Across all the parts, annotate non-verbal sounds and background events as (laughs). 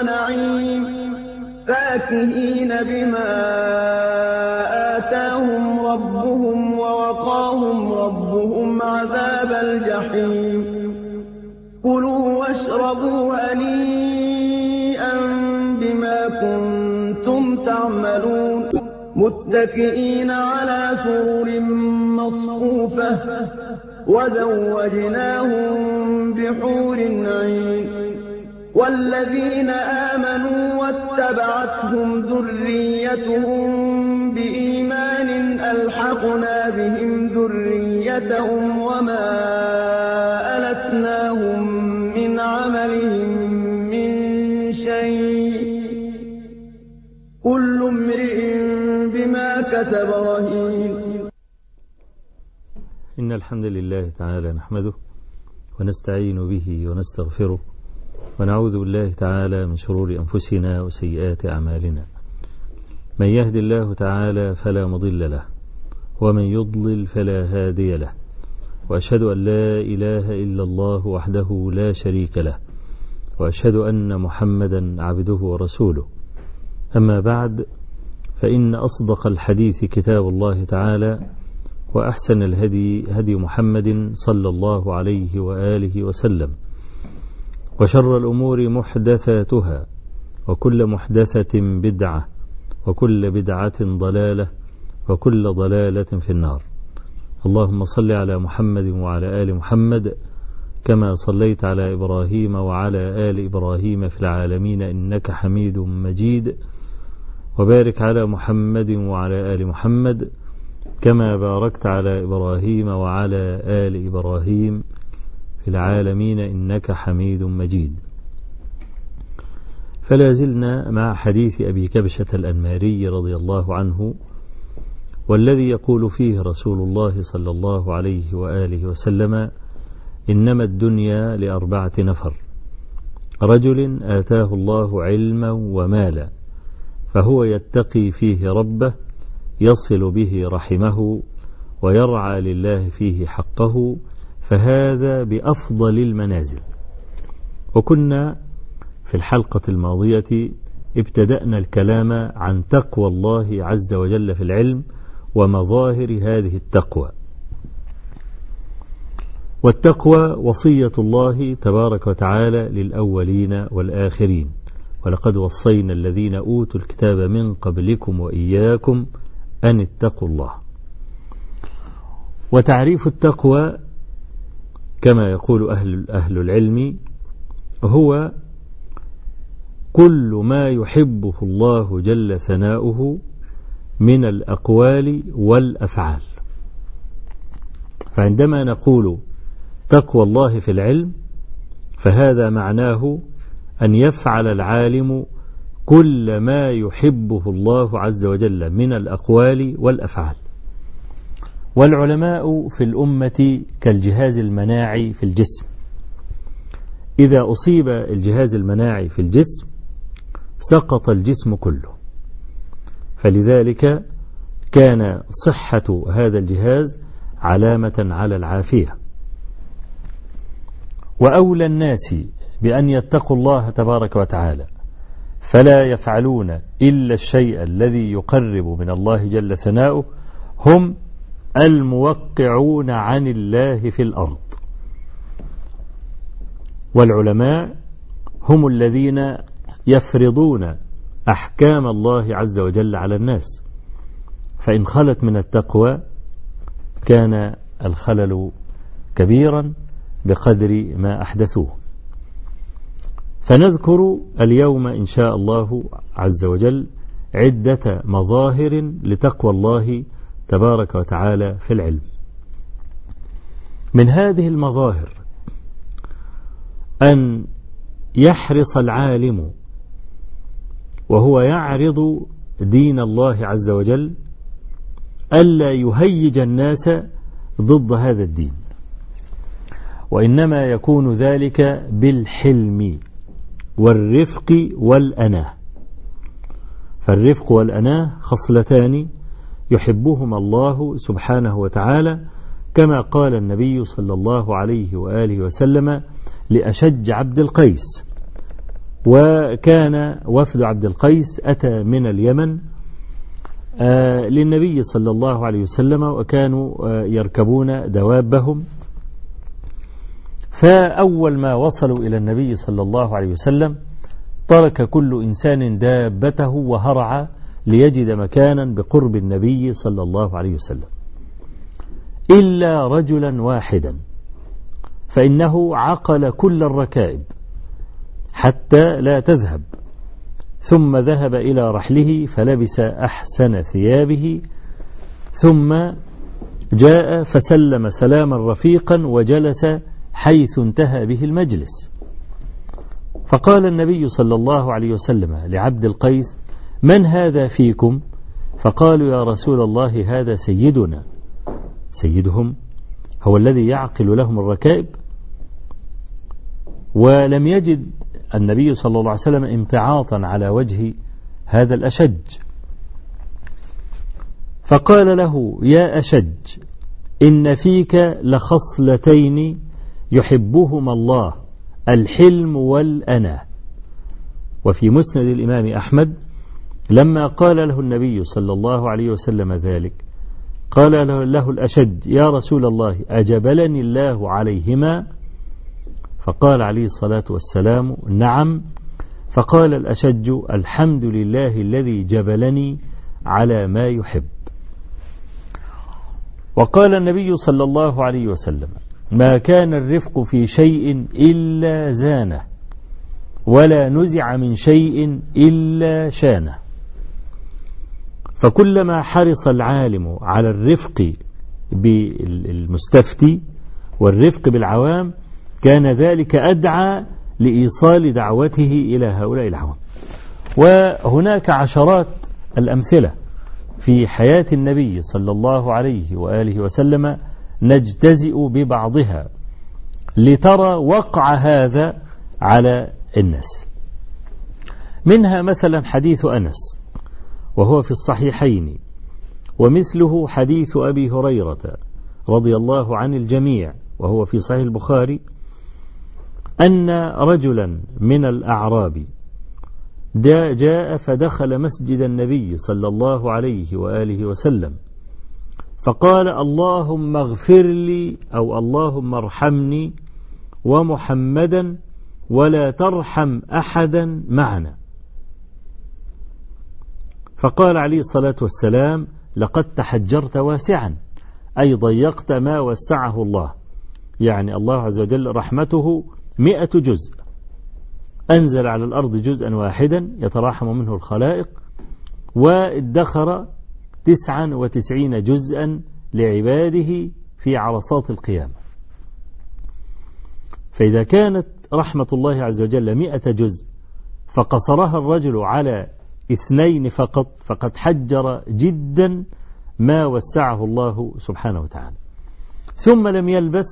ونعيم فاكهين بما آتاهم ربهم ووقاهم ربهم عذاب الجحيم. كلوا واشربوا هنيئا بما كنتم تعملون. متكئين على سرر مصفوفة. وزوجناهم بحور عين. والذين آمنوا واتبعتهم ذريتهم بإيمان ألحقنا بهم ذريتهم وما ألتناهم من عملهم من شيء كل امرئ بما كسب رهين. إن الحمد لله تعالى نحمده ونستعين به ونستغفره ونعوذ بالله تعالى من شرور أنفسنا وسيئات أعمالنا. من يهد الله تعالى فلا مضل له ومن يضلل فلا هادي له. وأشهد أن لا إله إلا الله وحده لا شريك له وأشهد أن محمدا عبده ورسوله. أما بعد فإن أصدق الحديث كتاب الله تعالى وأحسن الهدي هدي محمد صلى الله عليه وآله وسلم. وشر الأمور محدثاتها وكل محدثة بدعة وكل بدعة ضلالة وكل ضلالة في النار. اللهم صل على محمد وعلى آل محمد كما صليت على إبراهيم وعلى آل إبراهيم في العالمين إنك حميد مجيد. وبارك على محمد وعلى آل محمد كما باركت على إبراهيم وعلى آل إبراهيم. في العالمين إنك حميد مجيد. فلا زلنا مع حديث أبي كبشة الأنماري رضي الله عنه والذي يقول فيه رسول الله صلى الله عليه وآله وسلم إنما الدنيا لأربعة نفر رجل آتاه الله علما ومالا فهو يتقي فيه ربه يصل به رحمه ويرعى لله فيه حقه فهذا بأفضل المنازل. وكنا في الحلقة الماضية ابتدأنا الكلام عن تقوى الله عز وجل في العلم ومظاهر هذه التقوى. والتقوى وصية الله تبارك وتعالى للأولين والآخرين. ولقد وصينا الذين أوتوا الكتاب من قبلكم وإياكم أن اتقوا الله. وتعريف التقوى كما يقول أهل, أهل العلم هو كل ما يحبه الله جل ثناؤه من الأقوال والأفعال. فعندما نقول تقوى الله في العلم فهذا معناه أن يفعل العالم كل ما يحبه الله عز وجل من الأقوال والأفعال. والعلماء في الأمة كالجهاز المناعي في الجسم. إذا أصيب الجهاز المناعي في الجسم سقط الجسم كله. فلذلك كان صحة هذا الجهاز علامة على العافية. وأولى الناس بأن يتقوا الله تبارك وتعالى فلا يفعلون إلا الشيء الذي يقرب من الله جل ثناؤه هم الموقعون عن الله في الأرض. والعلماء هم الذين يفرضون أحكام الله عز وجل على الناس. فإن خلت من التقوى كان الخلل كبيرا بقدر ما أحدثوه. فنذكر اليوم إن شاء الله عز وجل عدة مظاهر لتقوى الله تبارك وتعالى في العلم. من هذه المظاهر أن يحرص العالم وهو يعرض دين الله عز وجل ألا يهيج الناس ضد هذا الدين وإنما يكون ذلك بالحلم والرفق والأناة. فالرفق والأناة خصلتان يحبهما الله سبحانه وتعالى كما قال النبي صلى الله عليه وآله وسلم لأشج عبد القيس. وكان وفد عبد القيس أتى من اليمن آه، للنبي صلى الله عليه وسلم وكانوا آه، يركبون دوابهم. فأول ما وصلوا إلى النبي صلى الله عليه وسلم ترك كل إنسان دابته وهرع ليجد مكانا بقرب النبي صلى الله عليه وسلم. إلا رجلا واحدا. فإنه عقل كل الركائب حتى لا تذهب. ثم ذهب إلى رحله فلبس أحسن ثيابه. ثم جاء فسلم سلاما رفيقا وجلس حيث انتهى به المجلس. فقال النبي صلى الله عليه وسلم لعبد القيس من هذا فيكم؟ فقالوا يا رسول الله هذا سيدنا. سيدهم هو الذي يعقل لهم الركائب. ولم يجد النبي صلى الله عليه وسلم امتعاطا على وجه هذا الأشج. فقال له يا أشج إن فيك لخصلتين يحبهما الله الحلم والأنا. وفي مسند الإمام أحمد لما قال له النبي صلى الله عليه وسلم ذلك قال له الأشد يا رسول الله أجبلني الله عليهما؟ فقال عليه الصلاة والسلام نعم. فقال الأشج الحمد لله الذي جبلني على ما يحب. وقال النبي صلى الله عليه وسلم ما كان الرفق في شيء إلا زانه ولا نزع من شيء إلا شانه. فكلما حرص العالم على الرفق بالمستفتي والرفق بالعوام كان ذلك أدعى لإيصال دعوته إلى هؤلاء العوام. وهناك عشرات الأمثلة في حياة النبي صلى الله عليه وآله وسلم نجتزئ ببعضها لترى وقع هذا على الناس. منها مثلا حديث أنس. وهو في الصحيحين. ومثله حديث أبي هريرة رضي الله عن الجميع وهو في صحيح البخاري أن رجلا من الأعراب جاء فدخل مسجد النبي صلى الله عليه وآله وسلم فقال اللهم اغفر لي أو اللهم ارحمني ومحمدا ولا ترحم أحدا معنا. فقال عليه الصلاة والسلام لقد تحجرت واسعا. أي ضيقت ما وسعه الله. يعني الله عز وجل رحمته مئة جزء. أنزل على الأرض جزءا واحدا يتراحم منه الخلائق وادخر تسعا وتسعين جزءا لعباده في عرصات القيامة. فإذا كانت رحمة الله عز وجل مئة جزء فقصرها الرجل على اثنين فقط فقد حجر جدا ما وسعه الله سبحانه وتعالى. ثم لم يلبث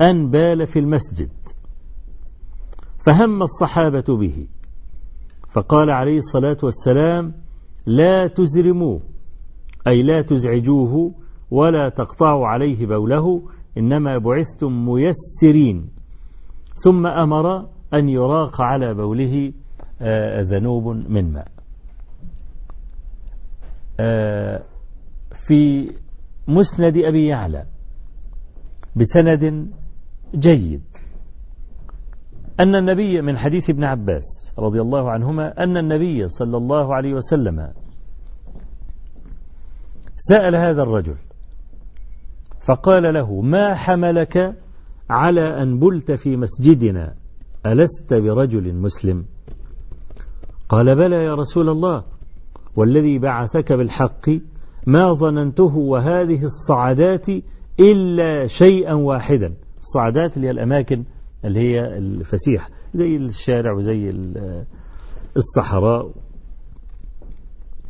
أن بال في المسجد فهم الصحابة به فقال عليه الصلاة والسلام لا تزرموا أي لا تزعجوه ولا تقطعوا عليه بوله إنما بعثتم ميسرين. ثم أمر أن يراق على بوله آه، ذنوب من ماء. في مسند أبي يعلى بسند جيد. أن النبي من حديث ابن عباس رضي الله عنهما أن النبي صلى الله عليه وسلم سأل هذا الرجل فقال له ما حملك على أن بلت في مسجدنا؟ ألست برجل مسلم؟ قال بلى يا رسول الله والذي بعثك بالحق ما ظننته وهذه الصعدات إلا شيئا واحدا. الصعدات اللي هي الأماكن اللي هي الفسيح زي الشارع وزي الصحراء.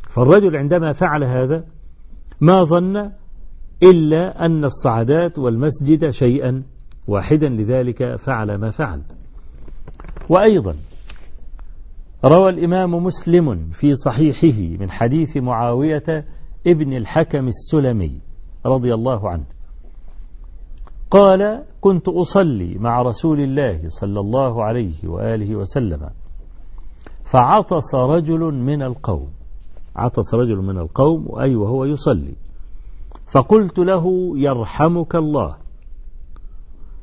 فالرجل عندما فعل هذا ما ظن إلا أن الصعدات والمسجد شيئا واحدا لذلك فعل ما فعل. وأيضا روى الإمام مسلم في صحيحه من حديث معاوية ابن الحكم السلمي رضي الله عنه. قال كنت أصلي مع رسول الله صلى الله عليه وآله وسلم فعطس رجل من القوم. عطس رجل من القوم أي وهو يصلي. فقلت له يرحمك الله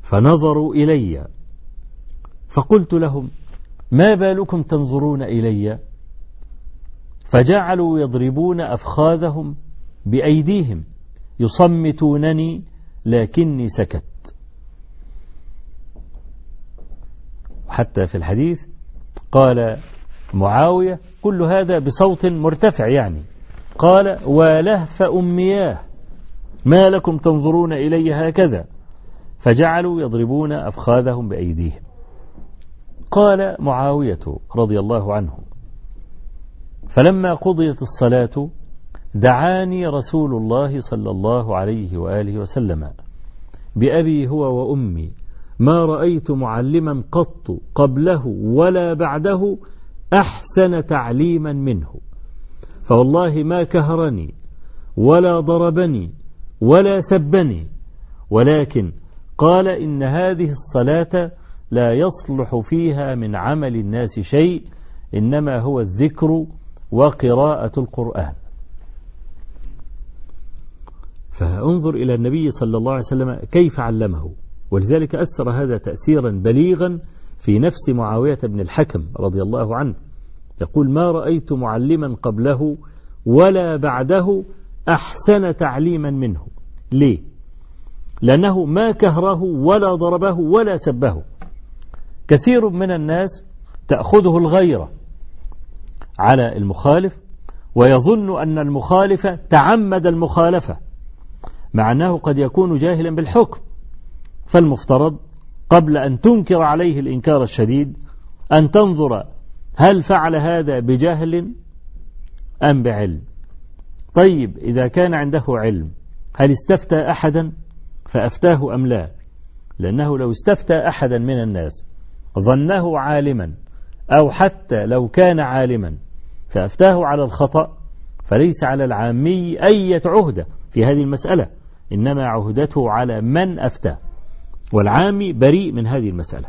فنظروا إلي فقلت لهم ما بالكم تنظرون إلي؟ فجعلوا يضربون أفخاذهم بأيديهم يصمتونني لكني سكت. حتى في الحديث قال معاوية كل هذا بصوت مرتفع يعني. قال ولهف أمياه ما لكم تنظرون إلي هكذا؟ فجعلوا يضربون أفخاذهم بأيديهم. قال معاوية رضي الله عنه فلما قضيت الصلاة دعاني رسول الله صلى الله عليه وآله وسلم بأبي هو وأمي ما رأيت معلما قط قبله ولا بعده أحسن تعليما منه فوالله ما كهرني ولا ضربني ولا سبني ولكن قال إن هذه الصلاة لا يصلح فيها من عمل الناس شيء إنما هو الذكر وقراءة القرآن. فانظر إلى النبي صلى الله عليه وسلم كيف علمه. ولذلك أثر هذا تأثيرا بليغا في نفس معاوية بن الحكم رضي الله عنه. يقول ما رأيت معلما قبله ولا بعده أحسن تعليما منه. ليه؟ لأنه ما كهره ولا ضربه ولا سبه. كثير من الناس تأخذه الغيرة على المخالف ويظن أن المخالف تعمد المخالفة مع أنه قد يكون جاهلا بالحكم. فالمفترض قبل أن تنكر عليه الإنكار الشديد أن تنظر هل فعل هذا بجهل أم بعلم. طيب إذا كان عنده علم هل استفتى أحدا؟ فأفتاه أم لا؟ لأنه لو استفتى أحدا من الناس ظنه عالما أو حتى لو كان عالما فأفتاه على الخطأ فليس على العامي أية عهدة في هذه المسألة إنما عهدته على من أفتاه والعامي بريء من هذه المسألة.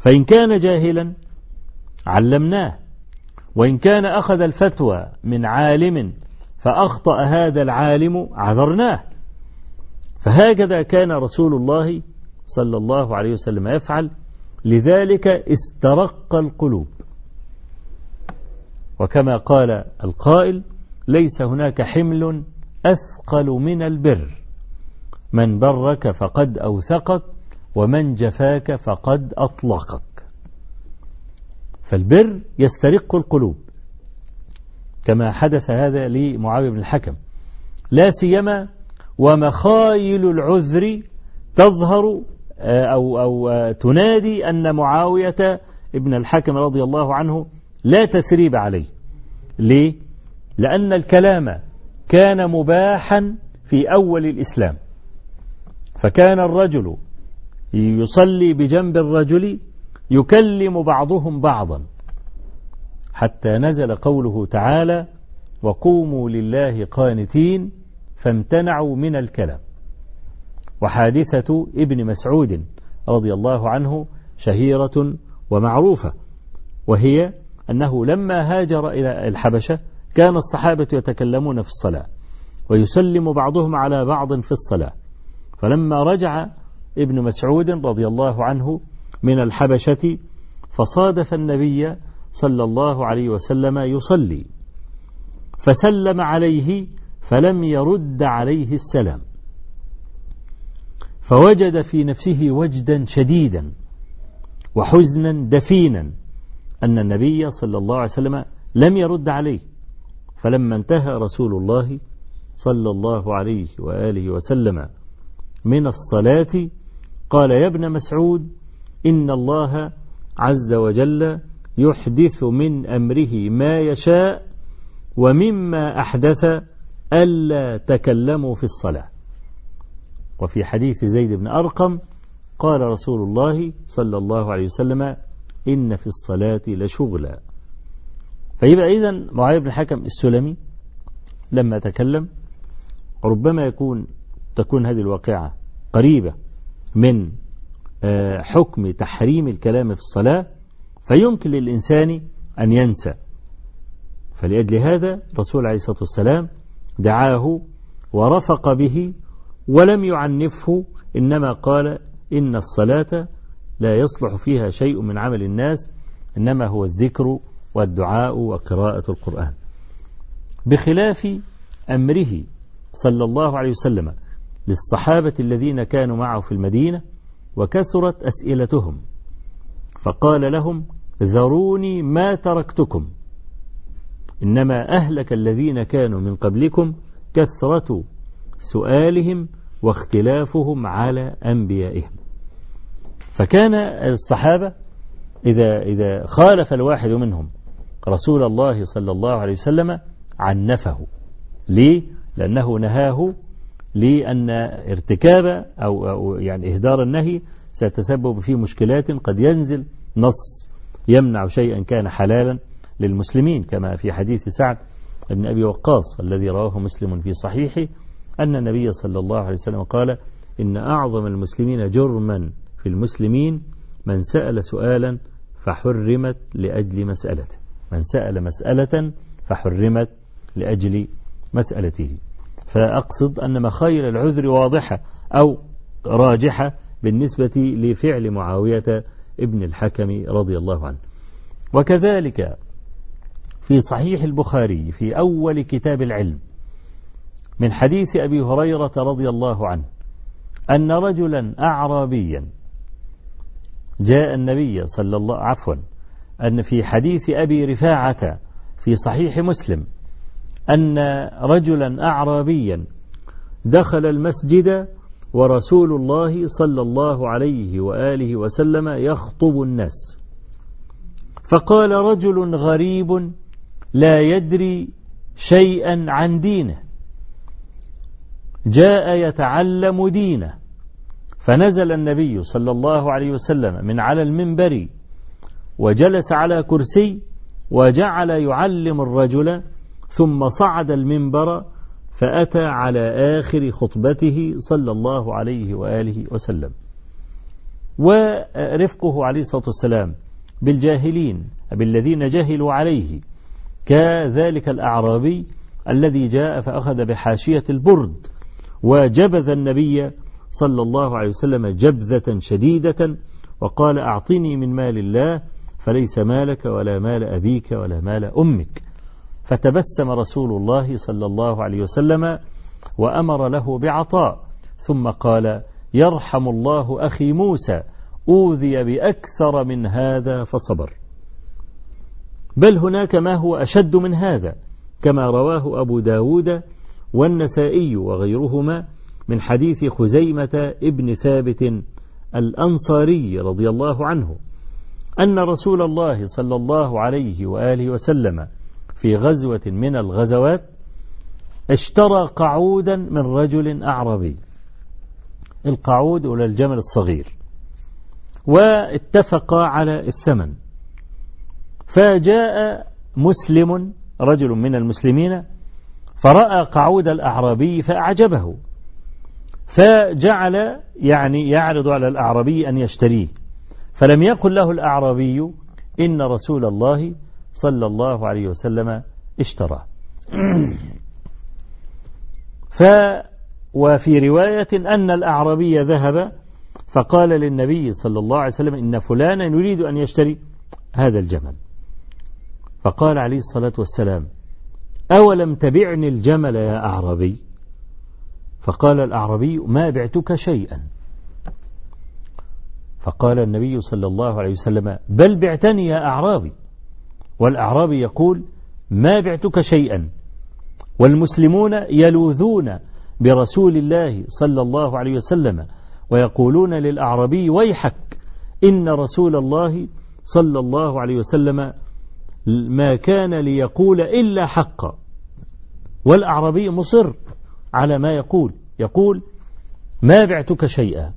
فإن كان جاهلا علمناه وإن كان أخذ الفتوى من عالم فأخطأ هذا العالم عذرناه. فهكذا كان رسول الله صلى الله عليه وسلم يفعل لذلك استرق القلوب. وكما قال القائل ليس هناك حمل أثقل من البر. من برك فقد أوثقك ومن جفاك فقد أطلقك. فالبر يسترق القلوب كما حدث هذا لمعاوية بن الحكم. لا سيما ومخايل العذر تظهر أو, أو آه، تنادي أن معاوية ابن الحكم رضي الله عنه لا تثريب عليه. ليه؟ لأن الكلام كان مباحا في أول الإسلام. فكان الرجل يصلي بجنب الرجل يكلم بعضهم بعضا. حتى نزل قوله تعالى وقوموا لله قانتين فامتنعوا من الكلام. وحادثة ابن مسعود رضي الله عنه شهيرة ومعروفة وهي أنه لما هاجر إلى الحبشة كان الصحابة يتكلمون في الصلاة ويسلم بعضهم على بعض في الصلاة فلما رجع ابن مسعود رضي الله عنه من الحبشة فصادف النبي صلى الله عليه وسلم يصلي فسلم عليه فلم يرد عليه السلام. فوجد في نفسه وجدا شديدا وحزنا دفينا أن النبي صلى الله عليه وسلم لم يرد عليه. فلما انتهى رسول الله صلى الله عليه وآله وسلم من الصلاة قال يا ابن مسعود إن الله عز وجل يحدث من أمره ما يشاء ومما أحدث ألا تكلموا في الصلاة. وفي حديث زيد بن أرقم قال رسول الله صلى الله عليه وسلم إن في الصلاة لشغلا. فيبقى إذن معاوية بن الحكم السلمي لما تكلم ربما يكون تكون هذه الواقعة قريبة من آه، حكم تحريم الكلام في الصلاة فيمكن للإنسان أن ينسى. فلأجل هذا الرسول عليه الصلاة والسلام دعاه ورفق به ولم يعنفه إنما قال إن الصلاة لا يصلح فيها شيء من عمل الناس إنما هو الذكر والدعاء وقراءة القرآن. بخلاف أمره صلى الله عليه وسلم للصحابة الذين كانوا معه في المدينة وكثرت أسئلتهم فقال لهم ذروني ما تركتكم إنما أهلك الذين كانوا من قبلكم كثرة سؤالهم واختلافهم على أنبيائهم فكان الصحابة إذا, إذا خالف الواحد منهم رسول الله صلى الله عليه وسلم عنفه ليه؟ لأنه نهاه لأن ارتكاب أو, أو يعني إهدار النهي سيتسبب في مشكلات قد ينزل نص يمنع شيئا كان حلالا للمسلمين كما في حديث سعد بن أبي وقاص الذي رواه مسلم في صحيحه أن النبي صلى الله عليه وسلم قال إن أعظم المسلمين جرما في المسلمين من سأل سؤالا فحرمت لأجل مسألته. من سأل مسألة فحرمت لأجل مسألته. فأقصد أن مخايل العذر واضحة أو راجحة بالنسبة لفعل معاوية ابن الحكم رضي الله عنه. وكذلك في صحيح البخاري في أول كتاب العلم من حديث أبي هريرة رضي الله عنه أن رجلا أعرابيا جاء النبي صلى الله عفوا أن في حديث أبي رفاعة في صحيح مسلم أن رجلا أعرابيا دخل المسجد ورسول الله صلى الله عليه وآله وسلم يخطب الناس. فقال رجل غريب لا يدري شيئا عن دينه. جاء يتعلم دينه. فنزل النبي صلى الله عليه وسلم من على المنبر وجلس على كرسي وجعل يعلم الرجل ثم صعد المنبر فأتى على آخر خطبته صلى الله عليه وآله وسلم. ورفقه عليه الصلاة والسلام بالجاهلين بالذين جهلوا عليه كذلك الأعرابي الذي جاء فأخذ بحاشية البرد. وجبذ النبي صلى الله عليه وسلم جبذة شديدة وقال أعطني من مال الله فليس مالك ولا مال أبيك ولا مال أمك. فتبسم رسول الله صلى الله عليه وسلم وأمر له بعطاء. ثم قال يرحم الله أخي موسى أوذي بأكثر من هذا فصبر. بل هناك ما هو أشد من هذا كما رواه أبو داود والنسائي وغيرهما من حديث خزيمة ابن ثابت الأنصاري رضي الله عنه أن رسول الله صلى الله عليه وآله وسلم في غزوة من الغزوات اشترى قعودا من رجل أعربي القعود ولا الجمل الصغير واتفقا على الثمن فجاء مسلم رجل من المسلمين فرأى قعود الأعرابي فأعجبه. فجعل يعني يعرض على الأعرابي أن يشتريه. فلم يقل له الأعرابي إن رسول الله صلى الله عليه وسلم اشترى (clears throat) ف وفي رواية أن الأعرابي ذهب فقال للنبي صلى الله عليه وسلم إن فلانا يريد أن يشتري هذا الجمل. فقال عليه الصلاة والسلام أولم تبعني الجمل يا أعرابي فقال الأعرابي ما بعتك شيئا. فقال النبي صلى الله عليه وسلم بل بعتني يا أعرابي. والأعرابي يقول ما بعتك شيئا. والمسلمون يلوذون برسول الله صلى الله عليه وسلم ويقولون للأعرابي ويحك إن رسول الله صلى الله عليه وسلم ما كان ليقول إلا حقا. والأعرابي مصر على ما يقول. يقول ما بعتك شيئا.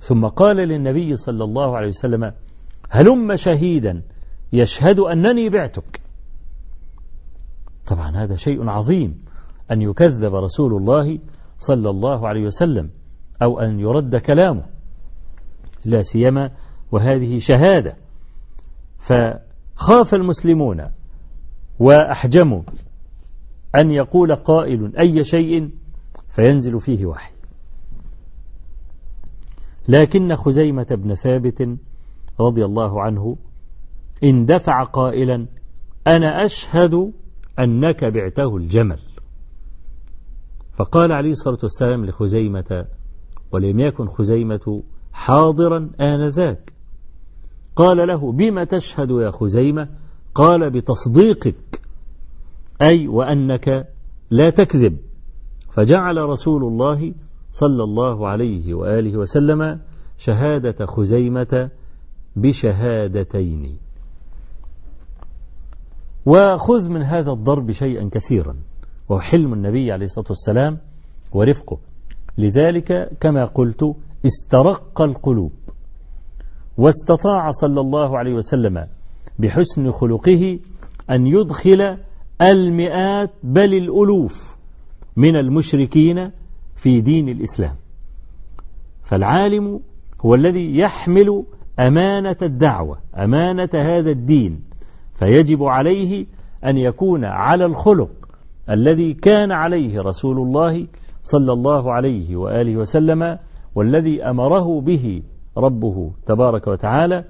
ثم قال للنبي صلى الله عليه وسلم هلم شهيدا يشهد أنني بعتك. طبعا هذا شيء عظيم أن يكذب رسول الله صلى الله عليه وسلم أو أن يرد كلامه. لا سيما وهذه شهادة. خاف المسلمون وأحجموا أن يقول قائل أي شيء فينزل فيه وحي. لكن خزيمة بن ثابت رضي الله عنه اندفع قائلا أنا أشهد أنك بعته الجمل. فقال عليه الصلاة والسلام لخزيمة ولم يكن خزيمة حاضرا آنذاك. قال له بما تشهد يا خزيمة؟ قال بتصديقك. أي وأنك لا تكذب. فجعل رسول الله صلى الله عليه وآله وسلم شهادة خزيمة بشهادتين. وخذ من هذا الضرب شيئا كثيرا. وهو حلم النبي عليه الصلاة والسلام ورفقه. لذلك كما قلت استرق القلوب. واستطاع صلى الله عليه وسلم بحسن خلقه أن يدخل المئات بل الألوف من المشركين في دين الإسلام. فالعالم هو الذي يحمل أمانة الدعوة أمانة هذا الدين فيجب عليه أن يكون على الخلق الذي كان عليه رسول الله صلى الله عليه وآله وسلم والذي أمره به ربه تبارك وتعالى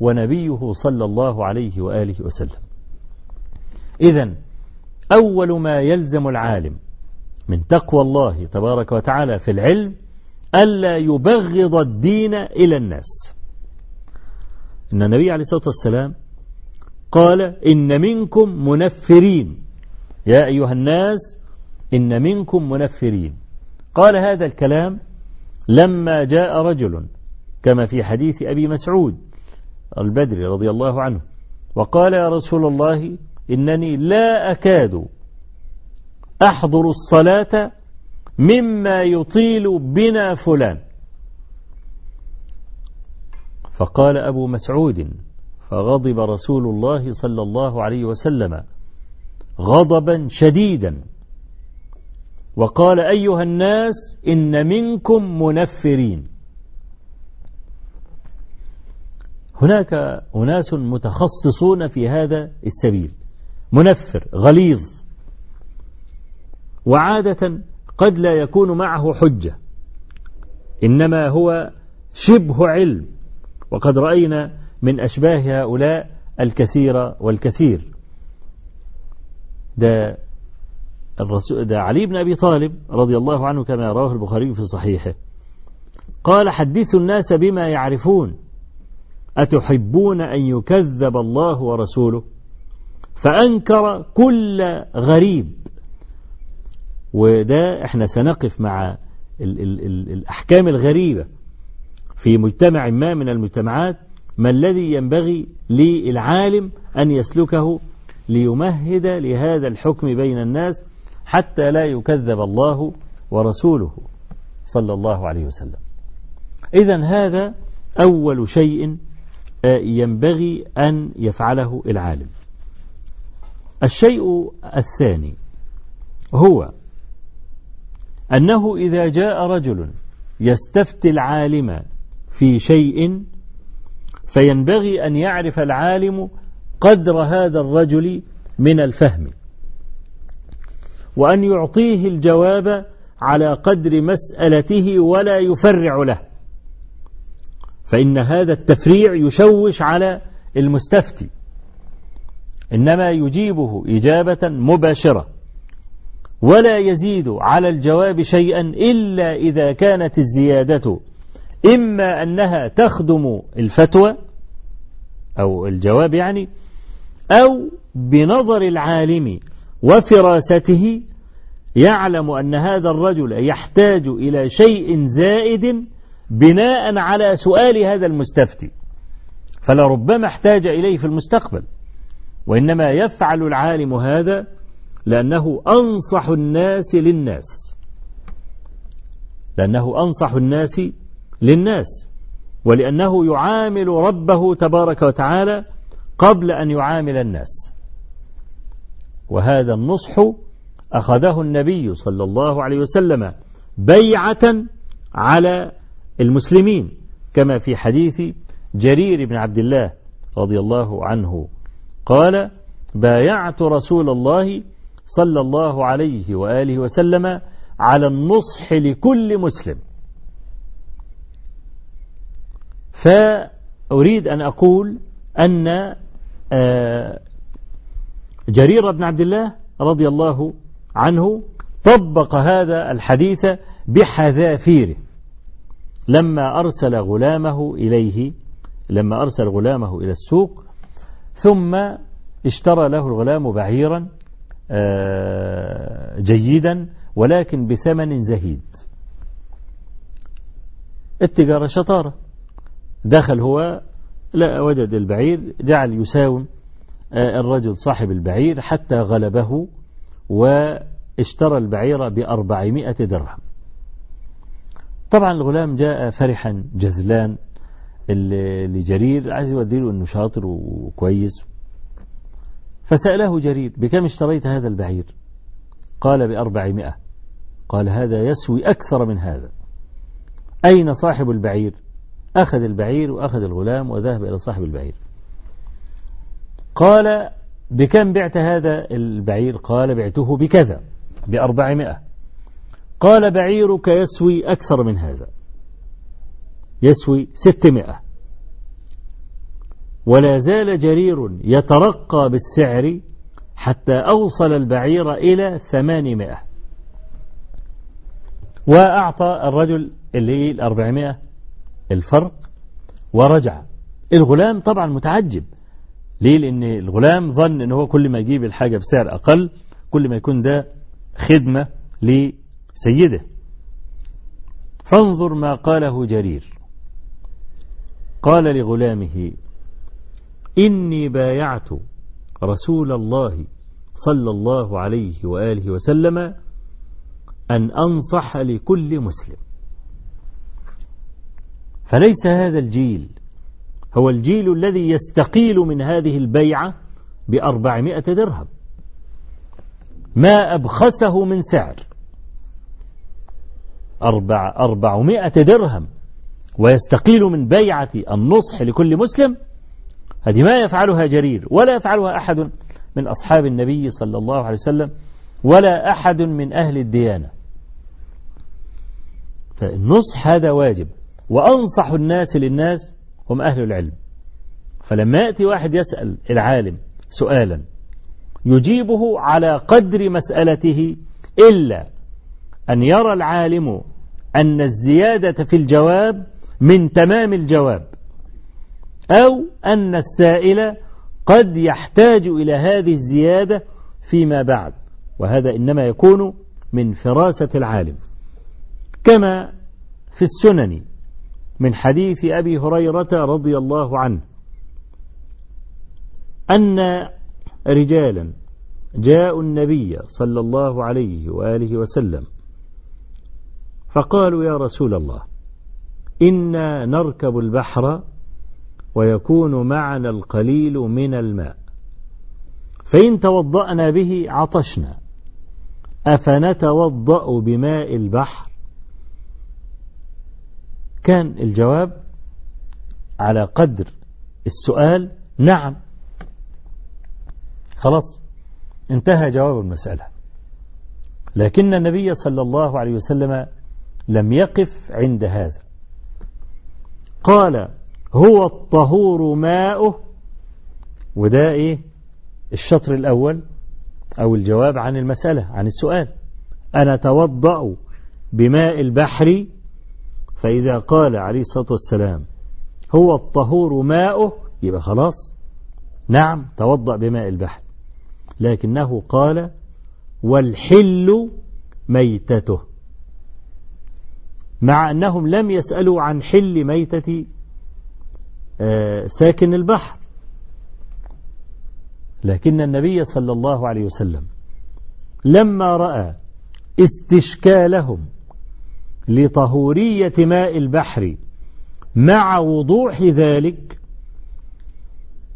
ونبيه صلى الله عليه وآله وسلم. إذا أول ما يلزم العالم من تقوى الله تبارك وتعالى في العلم ألا يبغض الدين إلى الناس. إن النبي عليه الصلاة والسلام قال إن منكم منفرين. يا أيها الناس إن منكم منفرين. قال هذا الكلام لما جاء رجل كما في حديث أبي مسعود البدري رضي الله عنه. وقال يا رسول الله إنني لا أكاد أحضر الصلاة مما يطيل بنا فلان. فقال أبو مسعود فغضب رسول الله صلى الله عليه وسلم غضبا شديدا. وقال أيها الناس إن منكم منفرين. هناك أناس متخصصون في هذا السبيل. منفر غليظ. وعادة قد لا يكون معه حجة. إنما هو شبه علم. وقد رأينا من أشباه هؤلاء الكثير والكثير. ده الرسول ده علي بن أبي طالب رضي الله عنه كما رواه البخاري في صحيحه. قال حدثوا الناس بما يعرفون أتحبون أن يكذب الله ورسوله؟ فأنكر كل غريب. وده إحنا سنقف مع ال ال ال الأحكام الغريبة في مجتمع ما من المجتمعات. ما الذي ينبغي للعالم أن يسلكه ليمهد لهذا الحكم بين الناس حتى لا يكذب الله ورسوله صلى الله عليه وسلم؟ إذا هذا أول شيء ينبغي أن يفعله العالم. الشيء الثاني هو أنه إذا جاء رجل يستفتي العالم في شيء فينبغي أن يعرف العالم قدر هذا الرجل من الفهم وأن يعطيه الجواب على قدر مسألته ولا يفرع له. فإن هذا التفريع يشوش على المستفتي. إنما يجيبه إجابة مباشرة. ولا يزيد على الجواب شيئا إلا إذا كانت الزيادة إما أنها تخدم الفتوى أو الجواب يعني أو بنظر العالم وفراسته يعلم أن هذا الرجل يحتاج إلى شيء زائد بناء على سؤال هذا المستفتي. فلربما احتاج إليه في المستقبل. وإنما يفعل العالم هذا لأنه أنصح الناس للناس. لأنه أنصح الناس للناس. ولأنه يعامل ربه تبارك وتعالى قبل أن يعامل الناس. وهذا النصح أخذه النبي صلى الله عليه وسلم بيعة على المسلمين كما في حديث جرير بن عبد الله رضي الله عنه. قال بايعت رسول الله صلى الله عليه وآله وسلم على النصح لكل مسلم. فأريد أن أقول أن آه، جرير بن عبد الله رضي الله عنه طبق هذا الحديث بحذافيره. لما أرسل غلامه إليه لما أرسل غلامه إلى السوق ثم اشترى له الغلام بعيرا آه، جيدا ولكن بثمن زهيد. التجارة شطارة. دخل هو لا وجد البعير جعل يساوم آه، الرجل صاحب البعير حتى غلبه واشترى البعير بأربعمائة درهم. طبعا الغلام جاء فرحا جذلان لجرير عايز يوديله إنه شاطر وكويس. فسأله جرير بكم اشتريت هذا البعير؟ قال بأربعمائة. قال هذا يسوي أكثر من هذا. أين صاحب البعير؟ أخذ البعير وأخذ الغلام وذهب إلى صاحب البعير. قال بكم بعت هذا البعير؟ قال بعته بكذا بأربعمائة. قال بعيرك يسوي أكثر من هذا. يسوي ستمائة. ولا زال جرير يترقى بالسعر حتى أوصل البعير إلى ثمانمائة. وأعطى الرجل اللي هي الأربعمائة الفرق ورجع. الغلام طبعا متعجب. ليه؟ لأن الغلام ظن أنه كل ما يجيب الحاجة بسعر أقل كل ما يكون ده خدمة لسيده فانظر ما قاله جرير. قال لغلامه إني بايعت رسول الله صلى الله عليه وآله وسلم أن أنصح لكل مسلم. فليس هذا الجيل هو الجيل الذي يستقيل من هذه البيعة بأربعمائة درهم. ما أبخسه من سعر. أربع أربعمائة درهم. ويستقيل من بيعة النصح لكل مسلم. هذه ما يفعلها جرير ولا يفعلها أحد من أصحاب النبي صلى الله عليه وسلم ولا أحد من أهل الديانة. فالنصح هذا واجب وأنصح الناس للناس هم أهل العلم. فلما يأتي واحد يسأل العالم سؤالا يجيبه على قدر مسألته إلا أن يرى العالم أن الزيادة في الجواب من تمام الجواب أو أن السائل قد يحتاج إلى هذه الزيادة فيما بعد وهذا إنما يكون من فراسة العالم. كما في السنن من حديث أبي هريرة رضي الله عنه أن رجالا جاءوا النبي صلى الله عليه وآله وسلم فقالوا يا رسول الله إنا نركب البحر ويكون معنا القليل من الماء فإن توضأنا به عطشنا أفنتوضأ بماء البحر؟ كان الجواب على قدر السؤال نعم. خلاص انتهى جواب المسألة. لكن النبي صلى الله عليه وسلم لم يقف عند هذا. قال هو الطهور ماؤه. وده إيه؟ الشطر الأول أو الجواب عن المسألة عن السؤال. أنا توضأ بماء البحر؟ فإذا قال عليه الصلاة والسلام هو الطهور ماؤه يبقى خلاص. نعم توضأ بماء البحر. لكنه قال والحل ميتته. مع أنهم لم يسألوا عن حل ميتة آه، ساكن البحر. لكن النبي صلى الله عليه وسلم لما رأى استشكالهم لطهورية ماء البحر مع وضوح ذلك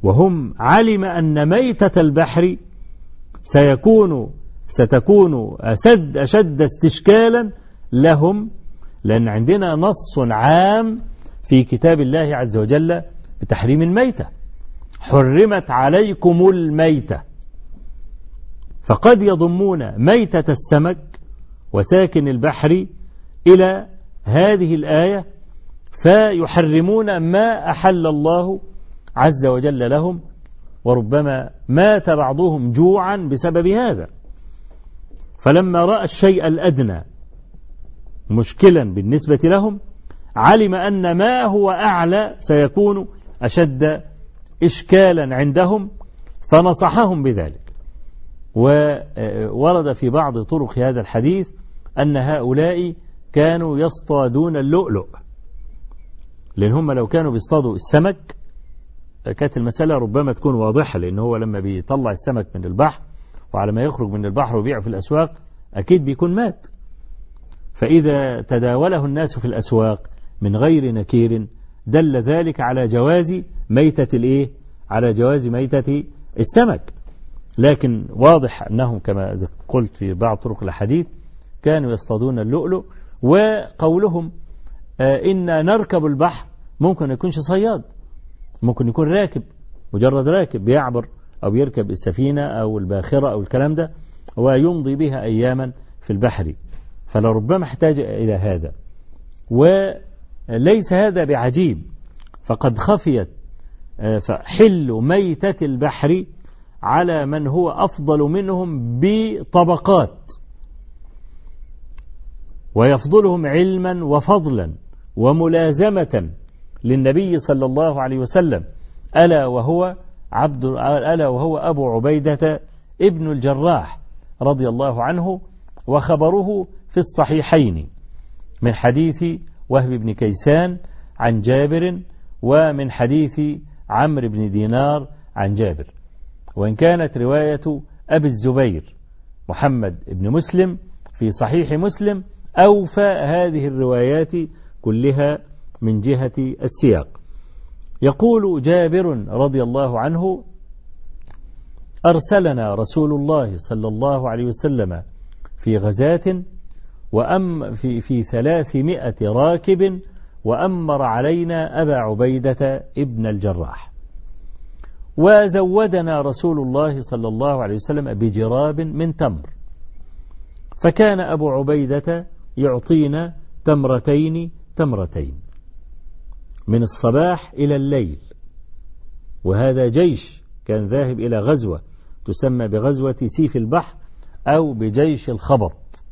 وهم علم أن ميتة البحر سيكون ستكون أسد أشد استشكالا لهم لأن عندنا نص عام في كتاب الله عز وجل بتحريم الميتة. حرمت عليكم الميتة. فقد يضمون ميتة السمك وساكن البحر إلى هذه الآية فيحرمون ما أحل الله عز وجل لهم وربما مات بعضهم جوعا بسبب هذا. فلما رأى الشيء الأدنى مشكلا بالنسبة لهم علم أن ما هو أعلى سيكون أشد إشكالا عندهم فنصحهم بذلك. وورد في بعض طرق هذا الحديث أن هؤلاء كانوا يصطادون اللؤلؤ. لأن هم لو كانوا بيصطادوا السمك كانت المسألة ربما تكون واضحة لأن هو لما بيطلع السمك من البحر وعلى ما يخرج من البحر ويبيع في الأسواق أكيد بيكون مات. فإذا تداوله الناس في الأسواق من غير نكير دل ذلك على جواز ميتة الإيه؟ على جواز ميتة السمك لكن واضح أنهم كما قلت في بعض طرق الحديث كانوا يصطادون اللؤلؤ وقولهم آه إن نركب البحر ممكن يكونش صياد ممكن يكون راكب مجرد راكب بيعبر أو يركب السفينة أو الباخرة أو الكلام ده ويمضي بها أياما في البحر فلربما احتاج إلى هذا. وليس هذا بعجيب. فقد خفيت حل ميتة البحر على من هو أفضل منهم بطبقات. ويفضلهم علما وفضلا وملازمة للنبي صلى الله عليه وسلم. ألا وهو عبد ألا وهو أبو عبيدة ابن الجراح رضي الله عنه وخبره في الصحيحين من حديث وهب بن كيسان عن جابر ومن حديث عمرو بن دينار عن جابر. وإن كانت رواية أبي الزبير محمد بن مسلم في صحيح مسلم أوفى هذه الروايات كلها من جهة السياق. يقول جابر رضي الله عنه أرسلنا رسول الله صلى الله عليه وسلم في غزاة وأم في, في ثلاثمائة راكب وأمر علينا أبا عبيدة ابن الجراح. وزودنا رسول الله صلى الله عليه وسلم بجراب من تمر. فكان أبو عبيدة يعطينا تمرتين تمرتين. من الصباح إلى الليل. وهذا جيش كان ذاهب إلى غزوة تسمى بغزوة سيف البحر أو بجيش الخبط.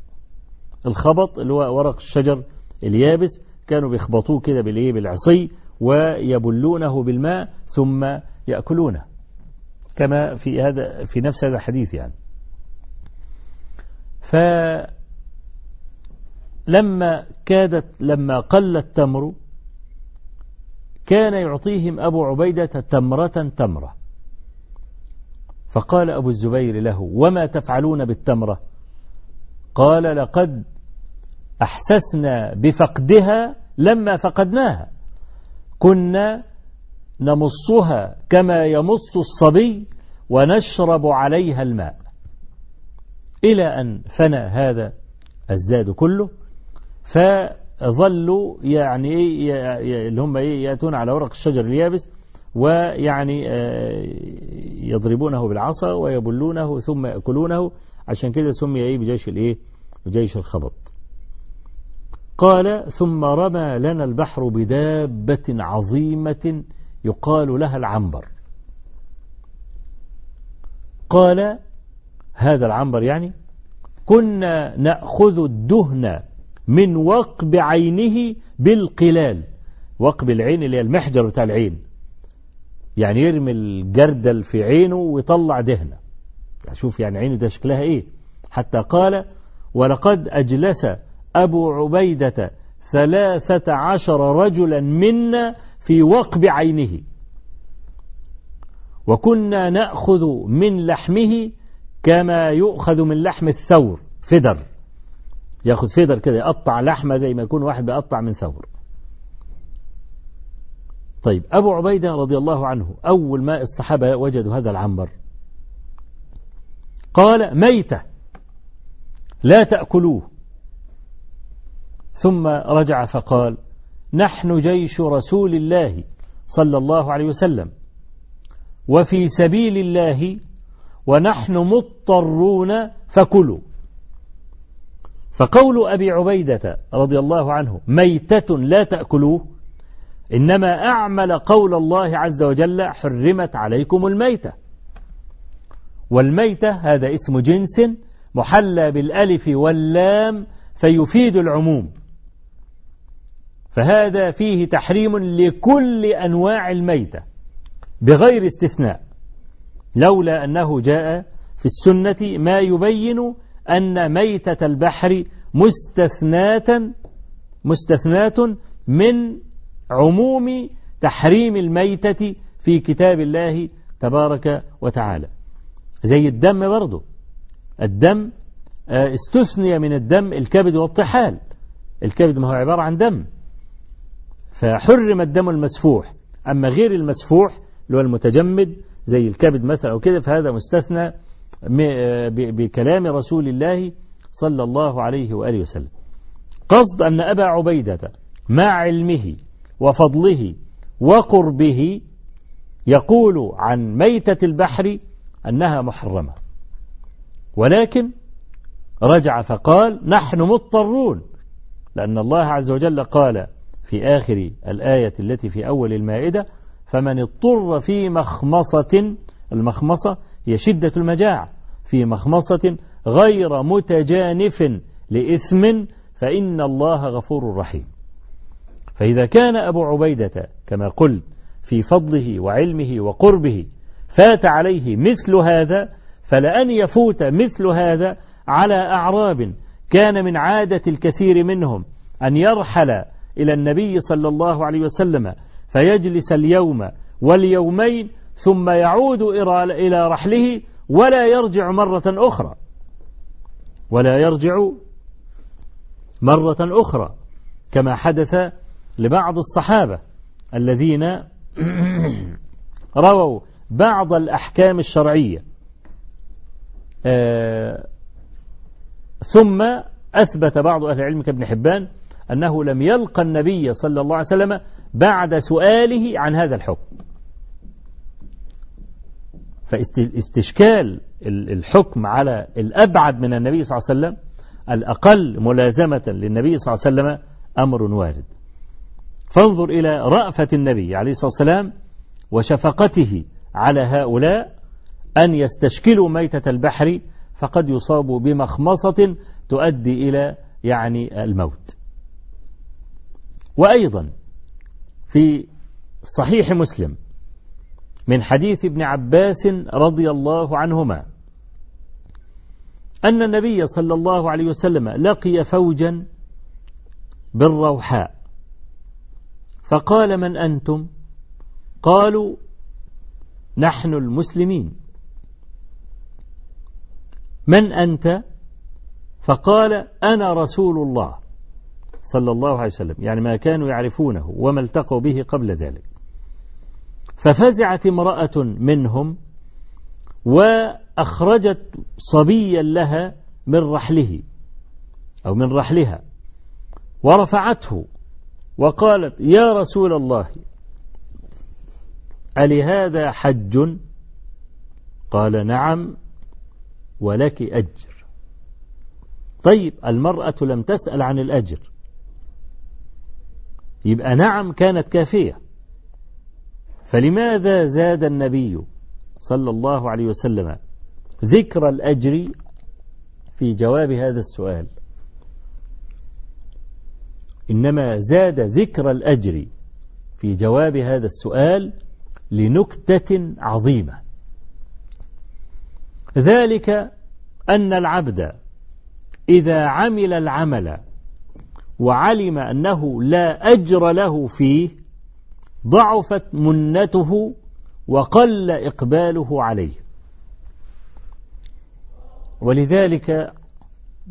الخبط اللي هو ورق الشجر اليابس كانوا بيخبطوه كده بالإيه؟ بالعصي ويبلونه بالماء ثم يأكلونه. كما في هذا في نفس هذا الحديث يعني. فلما كادت لما قل التمر كان يعطيهم أبو عبيدة تمرة تمرة. فقال أبو الزبير له وما تفعلون بالتمرة؟ قال لقد أحسسنا بفقدها لما فقدناها. كنا نمصها كما يمص الصبي ونشرب عليها الماء. إلى أن فنى هذا الزاد كله فظلوا يعني اللي هم يأتون على ورق الشجر اليابس ويعني يضربونه بالعصا ويبلونه ثم يأكلونه. عشان كده سمي إيه؟ بجيش الإيه؟ بجيش الخبط. قال ثم رمى لنا البحر بدابة عظيمة يقال لها العنبر. قال هذا العنبر يعني كنا نأخذ الدهن من وقب عينه بالقلال. وقب العين اللي هي المحجر بتاع العين. يعني يرمي الجردل في عينه ويطلع دهنة. شوف يعني عينه ده شكلها إيه. حتى قال ولقد أجلس أبو عبيدة ثلاثة عشر رجلا منا في وقب عينه. وكنا نأخذ من لحمه كما يؤخذ من لحم الثور. فدر. يأخذ فدر كده يقطع لحمة زي ما يكون واحد بيقطع من ثور. طيب أبو عبيدة رضي الله عنه أول ما الصحابة وجدوا هذا العنبر. قال ميتة لا تأكلوه. ثم رجع فقال نحن جيش رسول الله صلى الله عليه وسلم وفي سبيل الله ونحن مضطرون فكلوا. فقول أبي عبيدة رضي الله عنه ميتة لا تأكلوه إنما أعمل قول الله عز وجل حرمت عليكم الميتة. والميتة هذا اسم جنس محلى بالألف واللام فيفيد العموم. فهذا فيه تحريم لكل أنواع الميتة بغير استثناء لولا أنه جاء في السنة ما يبين أن ميتة البحر مستثناة مستثناة من عموم تحريم الميتة في كتاب الله تبارك وتعالى. زي الدم برضه الدم آه، استثني من الدم الكبد والطحال. الكبد ما هو عبارة عن دم. فحرم الدم المسفوح. أما غير المسفوح اللي هو المتجمد زي الكبد مثلا أو كده فهذا مستثنى آه، بكلام رسول الله صلى الله عليه وآله وسلم. قصد أن أبا عبيدة مع علمه وفضله وقربه يقول عن ميتة البحر أنها محرمة. ولكن رجع فقال نحن مضطرون لأن الله عز وجل قال في آخر الآية التي في أول المائدة فمن اضطر في مخمصة المخمصة هي شدة المجاعة في مخمصة غير متجانف لإثم فإن الله غفور رحيم. فإذا كان أبو عبيدة كما قلت في فضله وعلمه وقربه فات عليه مثل هذا فلأن يفوت مثل هذا على أعراب كان من عادة الكثير منهم أن يرحل إلى النبي صلى الله عليه وسلم فيجلس اليوم واليومين ثم يعود إلى رحله ولا يرجع مرة أخرى. ولا يرجع مرة أخرى كما حدث لبعض الصحابة الذين رووا بعض الأحكام الشرعية. آه، ثم أثبت بعض أهل العلم كابن حبان أنه لم يلقى النبي صلى الله عليه وسلم بعد سؤاله عن هذا الحكم. فاستشكال الحكم على الأبعد من النبي صلى الله عليه وسلم الأقل ملازمة للنبي صلى الله عليه وسلم أمر وارد. فانظر إلى رأفة النبي عليه الصلاة والسلام وشفقته على هؤلاء أن يستشكلوا ميتة البحر فقد يصابوا بمخمصة تؤدي إلى يعني الموت. وأيضا في صحيح مسلم من حديث ابن عباس رضي الله عنهما أن النبي صلى الله عليه وسلم لقي فوجا بالروحاء. فقال من أنتم؟ قالوا نحن المسلمين. من أنت؟ فقال أنا رسول الله صلى الله عليه وسلم يعني ما كانوا يعرفونه وما التقوا به قبل ذلك. ففزعت امرأة منهم وأخرجت صبيا لها من رحله أو من رحلها ورفعته وقالت يا رسول الله ألهذا حج؟ قال نعم ولك أجر. طيب المرأة لم تسأل عن الأجر. يبقى نعم كانت كافية. فلماذا زاد النبي صلى الله عليه وسلم ذكر الأجر في جواب هذا السؤال؟ إنما زاد ذكر الأجر في جواب هذا السؤال لنكتة عظيمة. ذلك أن العبد إذا عمل العمل وعلم أنه لا أجر له فيه ضعفت منته وقل إقباله عليه. ولذلك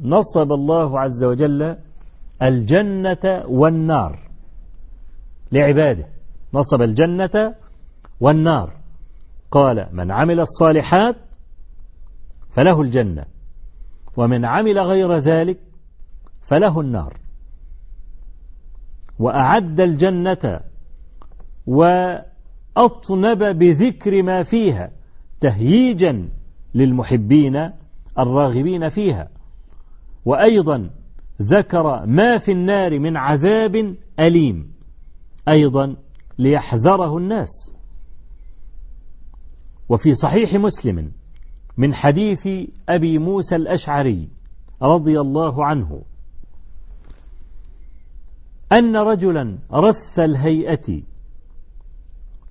نصب الله عز وجل الجنة والنار. لعباده. نصب الجنة والنار. قال من عمل الصالحات فله الجنة ومن عمل غير ذلك فله النار. وأعد الجنة أطنب بذكر ما فيها تهييجا للمحبين الراغبين فيها. وأيضا ذكر ما في النار من عذاب أليم أيضا ليحذره الناس. وفي صحيح مسلم من حديث أبي موسى الأشعري رضي الله عنه أن رجلا رث الهيئة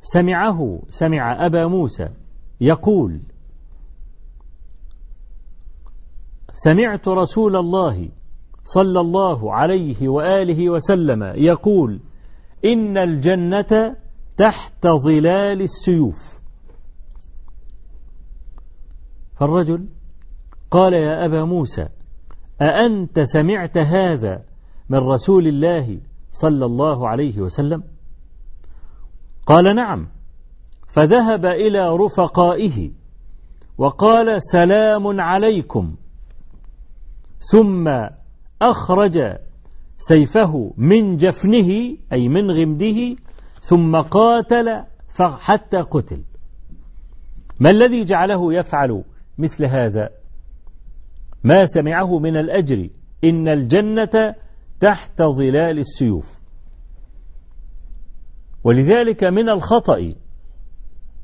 سمعه سمع أبا موسى يقول سمعت رسول الله صلى الله عليه وآله وسلم يقول إن الجنة تحت ظلال السيوف. فالرجل قال يا أبا موسى أأنت سمعت هذا من رسول الله صلى الله عليه وسلم؟ قال نعم. فذهب إلى رفقائه وقال سلام عليكم. ثم أخرج سيفه من جفنه أي من غمده ثم قاتل حتى قتل. ما الذي جعله يفعل مثل هذا؟ ما سمعه من الأجر. إن الجنة تحت ظلال السيوف. ولذلك من الخطأ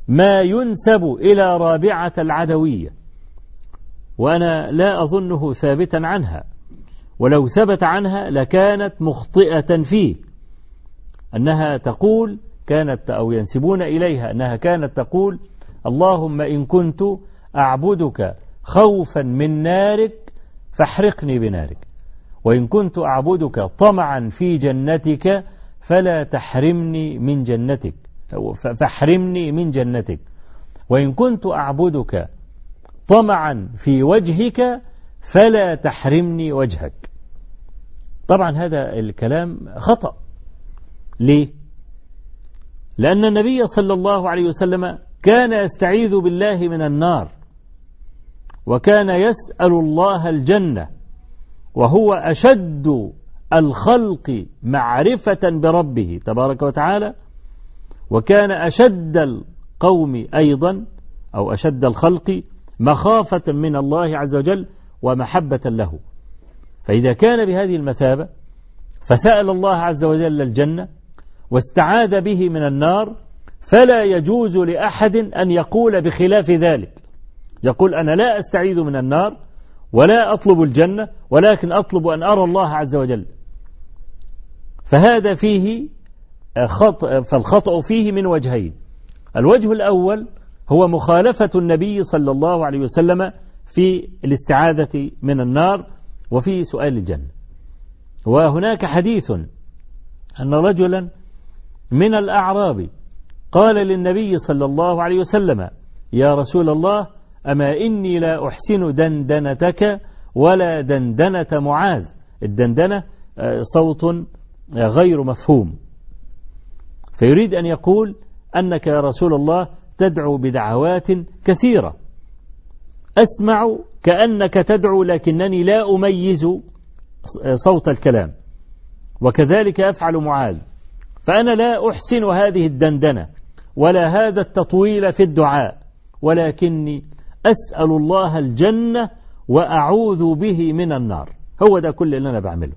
ما ينسب إلى رابعة العدوية. وأنا لا أظنه ثابتا عنها. ولو ثبت عنها لكانت مخطئة فيه. أنها تقول كانت أو ينسبون إليها أنها كانت تقول اللهم إن كنت أعبدك خوفا من نارك فاحرقني بنارك. وإن كنت أعبدك طمعا في جنتك فلا تحرمني من جنتك. فاحرمني من جنتك. وإن كنت أعبدك طمعا في وجهك فلا تحرمني وجهك. طبعا هذا الكلام خطأ. ليه؟ لأن النبي صلى الله عليه وسلم كان يستعيذ بالله من النار وكان يسأل الله الجنة وهو أشد الخلق معرفة بربه تبارك وتعالى وكان أشد القوم أيضا أو أشد الخلق مخافة من الله عز وجل ومحبة له. فإذا كان بهذه المثابة فسأل الله عز وجل الجنة واستعاذ به من النار فلا يجوز لأحد أن يقول بخلاف ذلك. يقول أنا لا أستعيذ من النار ولا أطلب الجنة ولكن أطلب أن أرى الله عز وجل. فهذا فيه خطأ فالخطأ فيه من وجهين. الوجه الأول هو مخالفة النبي صلى الله عليه وسلم في الاستعاذة من النار وفي سؤال الجنة وهناك حديث أن رجلا من الأعراب قال للنبي صلى الله عليه وسلم يا رسول الله أما إني لا أحسن دندنتك ولا دندنة معاذ؟ الدندنة آه، صوت غير مفهوم. فيريد أن يقول أنك يا رسول الله تدعو بدعوات كثيرة. أسمع كأنك تدعو لكنني لا أميز صوت الكلام. وكذلك أفعل معاذ. فأنا لا أحسن هذه الدندنة ولا هذا التطويل في الدعاء. ولكني أسأل الله الجنة وأعوذ به من النار. هو ده كل اللي أنا بعمله.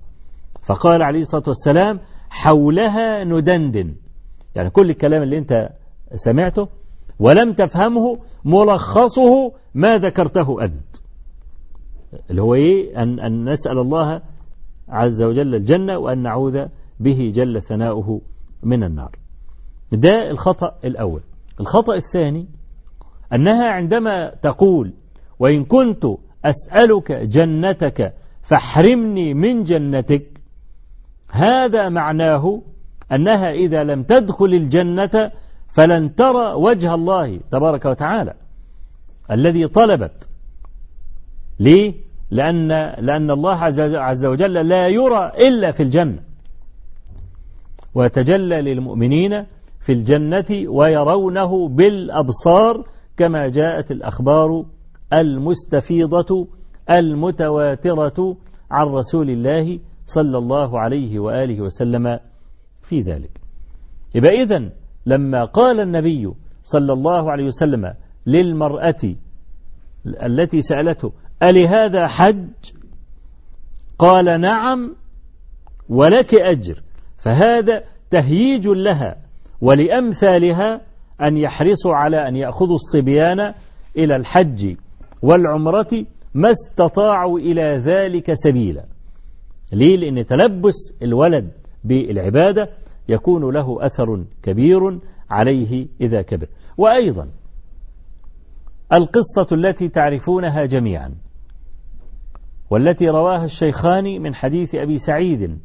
فقال عليه الصلاة والسلام حولها ندندن. يعني كل الكلام اللي أنت سمعته ولم تفهمه ملخصه ما ذكرته أنت. اللي هو إيه؟ أن, أن نسأل الله عز وجل الجنة وأن نعوذ به جل ثناؤه من النار. ده الخطأ الأول. الخطأ الثاني أنها عندما تقول وإن كنت أسألك جنتك فاحرمني من جنتك هذا معناه أنها إذا لم تدخل الجنة فلن ترى وجه الله تبارك وتعالى الذي طلبت. ليه؟ لأن, لأن الله عز وجل لا يرى إلا في الجنة. ويتجلى للمؤمنين في الجنة ويرونه بالأبصار كما جاءت الأخبار المستفيضة المتواترة عن رسول الله صلى الله عليه وآله وسلم في ذلك. يبقى إذن لما قال النبي صلى الله عليه وسلم للمرأة التي سألته ألهذا حج؟ قال نعم ولك أجر. فهذا تهييج لها ولأمثالها أن يحرصوا على أن يأخذوا الصبيان إلى الحج والعمرة ما استطاعوا إلى ذلك سبيلا. ليه؟ لأن تلبس الولد بالعبادة يكون له أثر كبير عليه إذا كبر. وأيضا القصة التي تعرفونها جميعا والتي رواها الشيخان من حديث أبي سعيد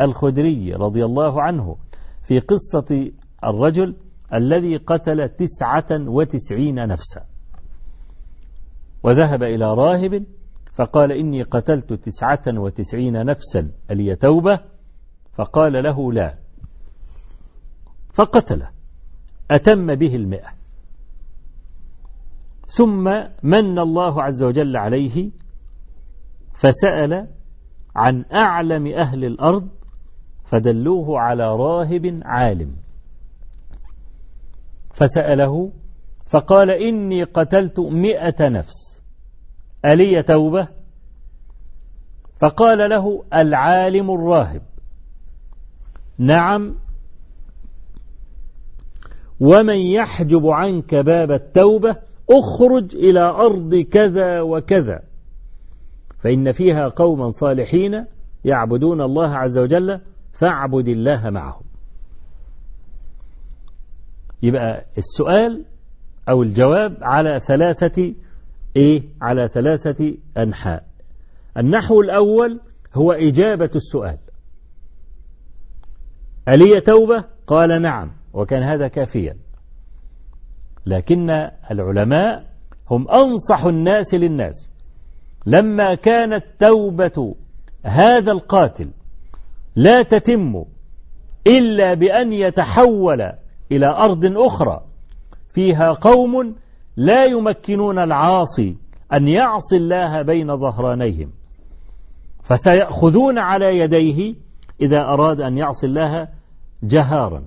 الخدري رضي الله عنه في قصة الرجل الذي قتل تسعة وتسعين نفسا. وذهب إلى راهب فقال إني قتلت تسعة وتسعين نفسا ألي توبة فقال له لا فقتله أتم به المئة. ثم من الله عز وجل عليه فسأل عن أعلم أهل الأرض فدلوه على راهب عالم. فسأله فقال إني قتلت مئة نفس. ألي توبة؟ فقال له العالم الراهب. نعم ومن يحجب عنك باب التوبة اخرج إلى أرض كذا وكذا. فإن فيها قوما صالحين يعبدون الله عز وجل فاعبد الله معهم. يبقى السؤال أو الجواب على ثلاثة إيه؟ على ثلاثة أنحاء. النحو الأول هو إجابة السؤال. ألي توبة؟ قال نعم. وكان هذا كافيا. لكن العلماء هم أنصح الناس للناس. لما كانت توبة هذا القاتل لا تتم إلا بأن يتحول إلى أرض أخرى فيها قوم لا يمكنون العاصي أن يعصي الله بين ظهرانيهم. فسيأخذون على يديه إذا أراد أن يعصي الله جهارا.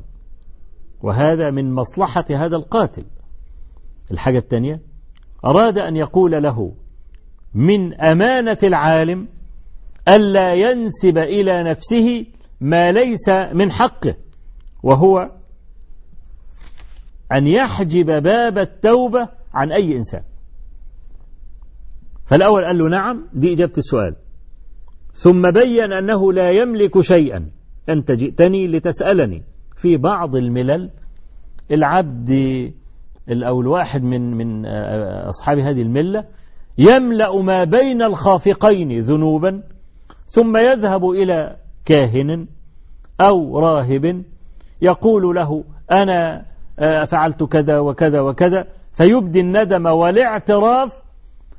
وهذا من مصلحة هذا القاتل. الحاجة الثانية أراد أن يقول له من أمانة العالم ألا ينسب إلى نفسه ما ليس من حقه وهو أن يحجب باب التوبة عن أي إنسان. فالأول قال له نعم دي إجابة السؤال. ثم بين أنه لا يملك شيئا. أنت جئتني لتسألني. في بعض الملل العبد أو الواحد من من أصحاب هذه الملة يملأ ما بين الخافقين ذنوبا ثم يذهب إلى كاهن أو راهب يقول له أنا فعلت كذا وكذا وكذا فيبدي الندم والاعتراف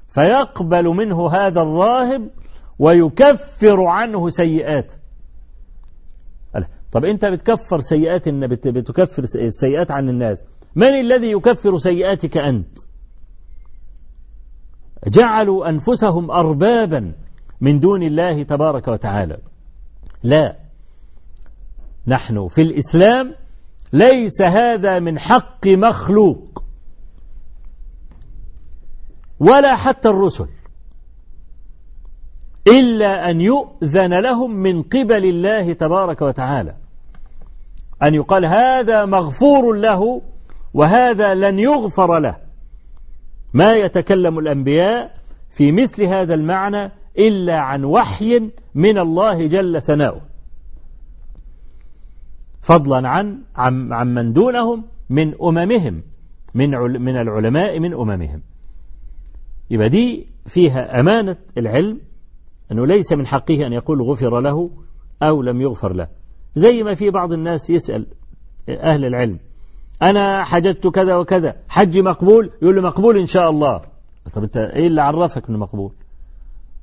فيقبل منه هذا الراهب ويكفر عنه سيئات. طب انت بتكفر سيئات بتكفر السيئات عن الناس. من الذي يكفر سيئاتك أنت؟ جعلوا أنفسهم أربابا من دون الله تبارك وتعالى. لا. نحن في الإسلام ليس هذا من حق مخلوق. ولا حتى الرسل. إلا أن يؤذن لهم من قبل الله تبارك وتعالى. أن يقال هذا مغفور له وهذا لن يغفر له. ما يتكلم الأنبياء في مثل هذا المعنى إلا عن وحي من الله جل ثناؤه. فضلا عن عن من دونهم من أممهم من من العلماء من أممهم. يبقى دي فيها أمانة العلم أنه ليس من حقه أن يقول غفر له أو لم يغفر له. زي ما في بعض الناس يسأل أهل العلم أنا حججت كذا وكذا حج مقبول؟ يقول له مقبول إن شاء الله. طب أنت إيه اللي عرفك أنه مقبول؟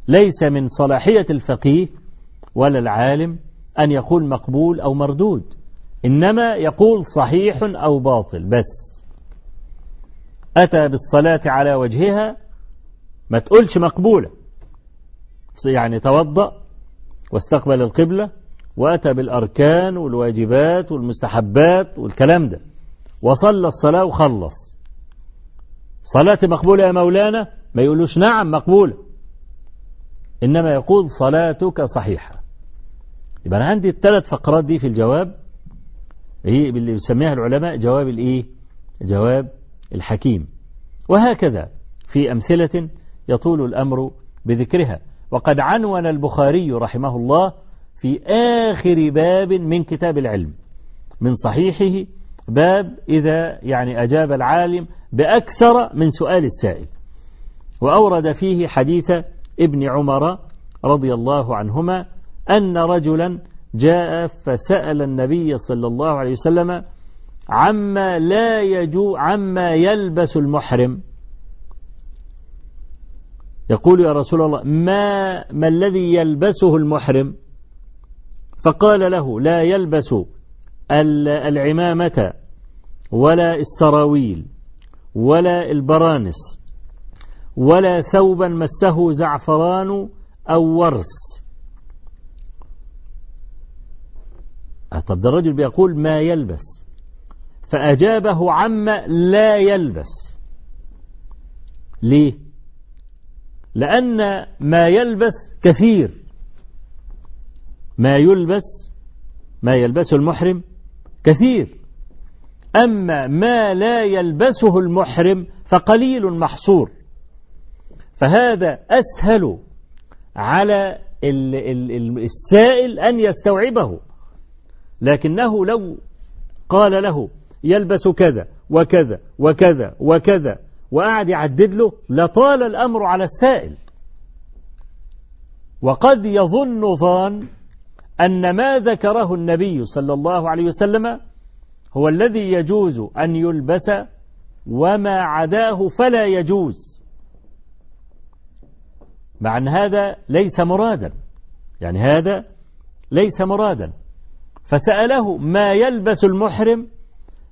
ليس من صلاحية الفقيه ولا العالم أن يقول مقبول أو مردود إنما يقول صحيح أو باطل بس. أتى بالصلاة على وجهها ما تقولش مقبولة. يعني توضأ واستقبل القبلة وأتى بالأركان والواجبات والمستحبات والكلام ده. وصلى الصلاة وخلص. صلاة مقبولة يا مولانا؟ ما يقولوش نعم مقبولة. إنما يقول صلاتك صحيحة. يبقى أنا عندي الثلاث فقرات دي في الجواب. هي اللي يسميها العلماء جواب الإيه؟ جواب الحكيم. وهكذا في أمثلة يطول الأمر بذكرها. وقد عنون البخاري رحمه الله في آخر باب من كتاب العلم من صحيحه باب إذا يعني أجاب العالم بأكثر من سؤال السائل. وأورد فيه حديث ابن عمر رضي الله عنهما أن رجلا جاء فسأل النبي صلى الله عليه وسلم عما لا يجو عما يلبس المحرم. يقول يا رسول الله ما ما الذي يلبسه المحرم؟ فقال له لا يلبس العمامة ولا السراويل ولا البرانس ولا ثوبا مسه زعفران أو ورس. طب ده الرجل بيقول ما يلبس. فأجابه عما لا يلبس. ليه؟ لأن ما يلبس كثير. ما يلبس ما يلبسه المحرم كثير. أما ما لا يلبسه المحرم فقليل محصور. فهذا أسهل على السائل أن يستوعبه. لكنه لو قال له يلبس كذا وكذا وكذا وكذا وقعد يعدد له لطال الأمر على السائل. وقد يظن ظان أن ما ذكره النبي صلى الله عليه وسلم هو الذي يجوز أن يلبس وما عداه فلا يجوز. مع أن هذا ليس مرادا. يعني هذا ليس مرادا. فسأله ما يلبس المحرم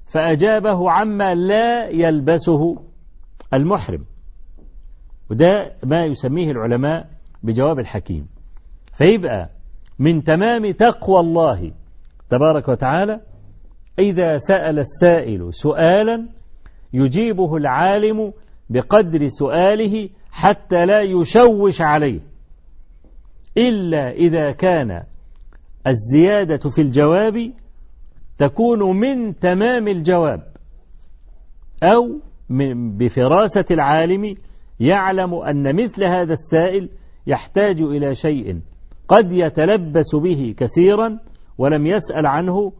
فأجابه عما لا يلبسه. المحرم. وده ما يسميه العلماء بجواب الحكيم. فيبقى من تمام تقوى الله تبارك وتعالى إذا سأل السائل سؤالا يجيبه العالم بقدر سؤاله حتى لا يشوش عليه. إلا إذا كان الزيادة في الجواب تكون من تمام الجواب أو بفراسة العالم يعلم أن مثل هذا السائل يحتاج إلى شيء قد يتلبس به كثيرا ولم يسأل عنه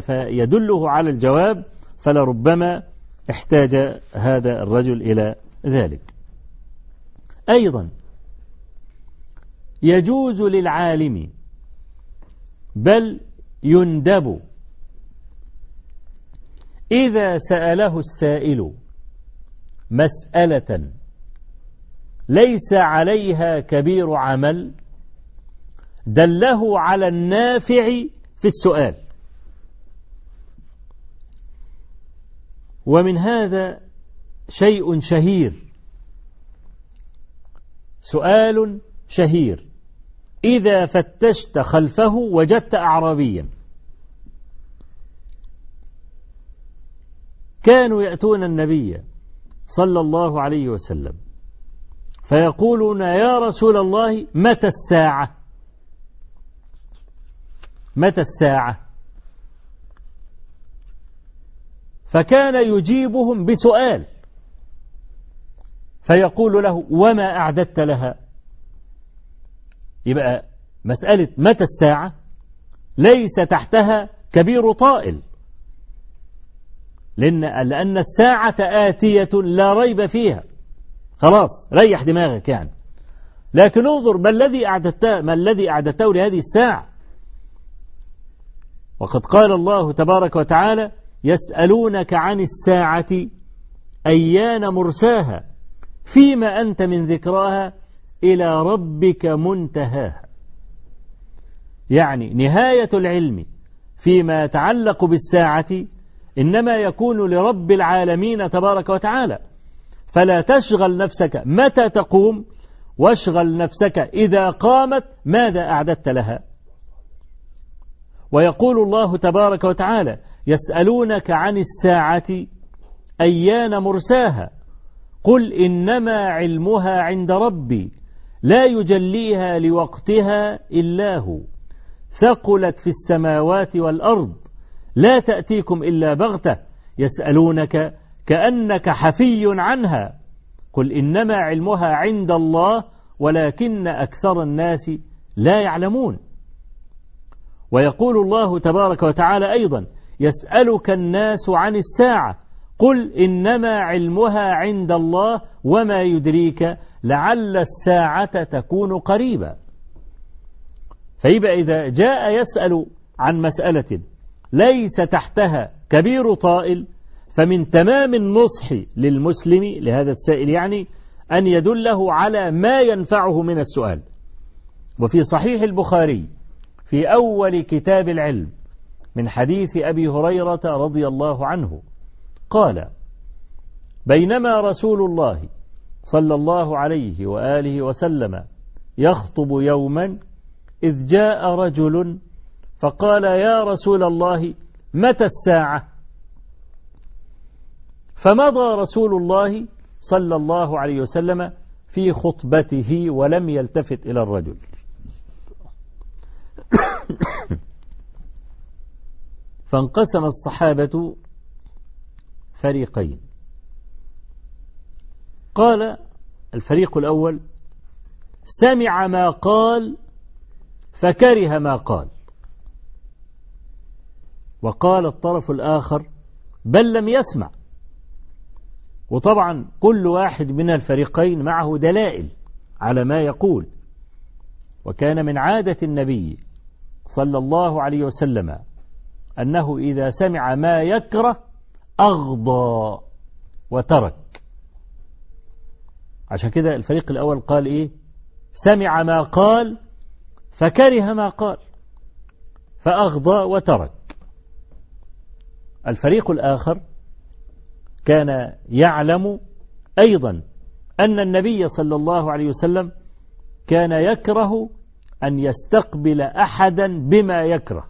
فيدله على الجواب فلربما احتاج هذا الرجل إلى ذلك. أيضا يجوز للعالم بل يندب إذا سأله السائل مسألة ليس عليها كبير عمل دله على النافع في السؤال. ومن هذا شيء شهير. سؤال شهير. إذا فتشت خلفه وجدت أعرابيا. كانوا يأتون النبي صلى الله عليه وسلم. فيقولون يا رسول الله متى الساعة؟ متى الساعة؟ فكان يجيبهم بسؤال. فيقول له وما أعددت لها؟ يبقى مسألة متى الساعة؟ ليس تحتها كبير طائل. لأن, لأن الساعة آتية لا ريب فيها. خلاص ريح دماغك يعني. لكن انظر ما الذي أعددته ما الذي أعددته لهذه الساعة. وقد قال الله تبارك وتعالى يسألونك عن الساعة أيان مرساها فيما أنت من ذكراها إلى ربك منتهاها. يعني نهاية العلم فيما يتعلق بالساعة إنما يكون لرب العالمين تبارك وتعالى. فلا تشغل نفسك. متى تقوم؟ واشغل نفسك. إذا قامت ماذا أعددت لها؟ ويقول الله تبارك وتعالى يسألونك عن الساعة أيان مرساها؟ قل إنما علمها عند ربي لا يجليها لوقتها إلا هو. ثقلت في السماوات والأرض لا تأتيكم إلا بغتة يسألونك كأنك حفي عنها. قل إنما علمها عند الله ولكن أكثر الناس لا يعلمون. ويقول الله تبارك وتعالى أيضا يسألك الناس عن الساعة قل إنما علمها عند الله وما يدريك لعل الساعة تكون قريبا. فيبقى إذا جاء يسأل عن مسألة ليس تحتها كبير طائل فمن تمام النصح للمسلم لهذا السائل يعني أن يدله على ما ينفعه من السؤال. وفي صحيح البخاري في أول كتاب العلم من حديث أبي هريرة رضي الله عنه قال بينما رسول الله صلى الله عليه وآله وسلم يخطب يوما إذ جاء رجل فقال يا رسول الله متى الساعة؟ فمضى رسول الله صلى الله عليه وسلم في خطبته ولم يلتفت إلى الرجل. (coughs) فانقسم الصحابة فريقين. قال الفريق الأول سمع ما قال فكره ما قال. وقال الطرف الآخر بل لم يسمع. وطبعا كل واحد من الفريقين معه دلائل على ما يقول. وكان من عادة النبي صلى الله عليه وسلم أنه إذا سمع ما يكره أغضى وترك. عشان كده الفريق الأول قال إيه؟ سمع ما قال فكره ما قال فأغضى وترك. الفريق الآخر كان يعلم أيضا أن النبي صلى الله عليه وسلم كان يكره أن يستقبل أحدا بما يكره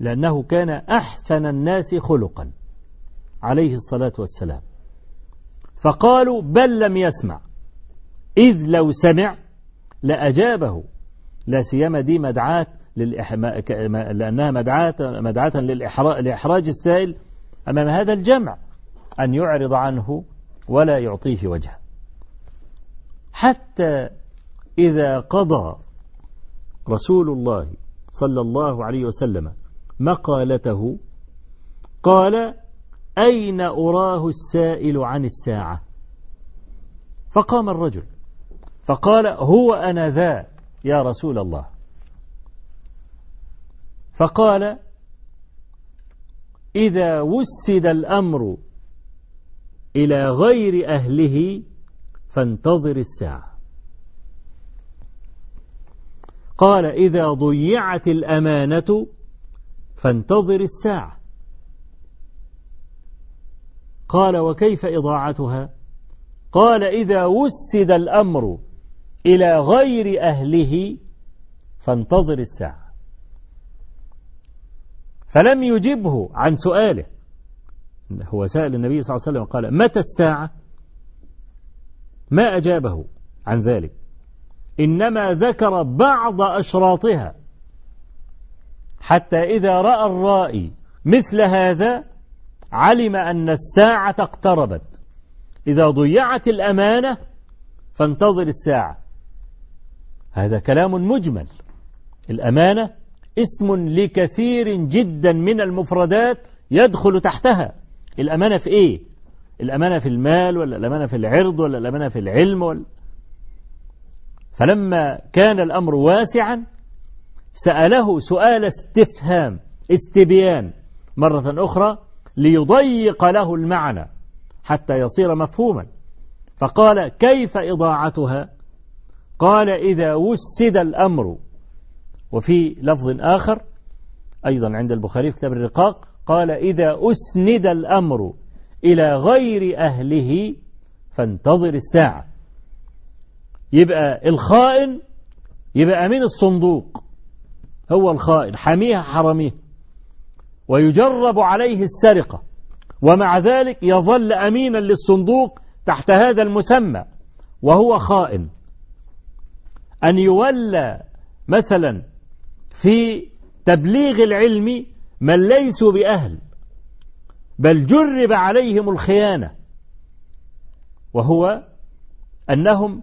لأنه كان أحسن الناس خلقا عليه الصلاة والسلام. فقالوا بل لم يسمع إذ لو سمع لأجابه لا سيما دي مدعاة لأنها مدعاة, مدعاة لإحراج السائل أمام هذا الجمع أن يعرض عنه ولا يعطيه وجه. حتى إذا قضى رسول الله صلى الله عليه وسلم مقالته قال أين أراه السائل عن الساعة؟ فقام الرجل فقال هو أنا ذا يا رسول الله. فقال إذا وسد الأمر إلى غير أهله فانتظر الساعة. قال إذا ضيعت الأمانة فانتظر الساعة. قال وكيف إضاعتها؟ قال إذا وسد الأمر إلى غير أهله فانتظر الساعة. فلم يجبه عن سؤاله. هو سأل النبي صلى الله عليه وسلم قال متى الساعة؟ ما أجابه عن ذلك. إنما ذكر بعض أشراطها. حتى إذا رأى الرائي مثل هذا علم أن الساعة اقتربت. إذا ضيعت الأمانة فانتظر الساعة. هذا كلام مجمل. الأمانة اسم لكثير جدا من المفردات يدخل تحتها. الأمانة في إيه؟ الأمانة في المال ولا الأمانة في العرض ولا الأمانة في العلم ولا. فلما كان الأمر واسعا سأله سؤال استفهام استبيان مرة أخرى ليضيق له المعنى حتى يصير مفهوما. فقال كيف إضاعتها؟ قال إذا وسد الأمر وفي لفظ آخر أيضا عند البخاري في كتاب الرقاق قال إذا أسند الأمر إلى غير أهله فانتظر الساعة. يبقى الخائن يبقى أمين الصندوق هو الخائن حميها حرميه ويجرب عليه السرقة ومع ذلك يظل أمينا للصندوق تحت هذا المسمى وهو خائن. أن يولى مثلا في تبليغ العلم من ليسوا بأهل بل جرب عليهم الخيانة وهو أنهم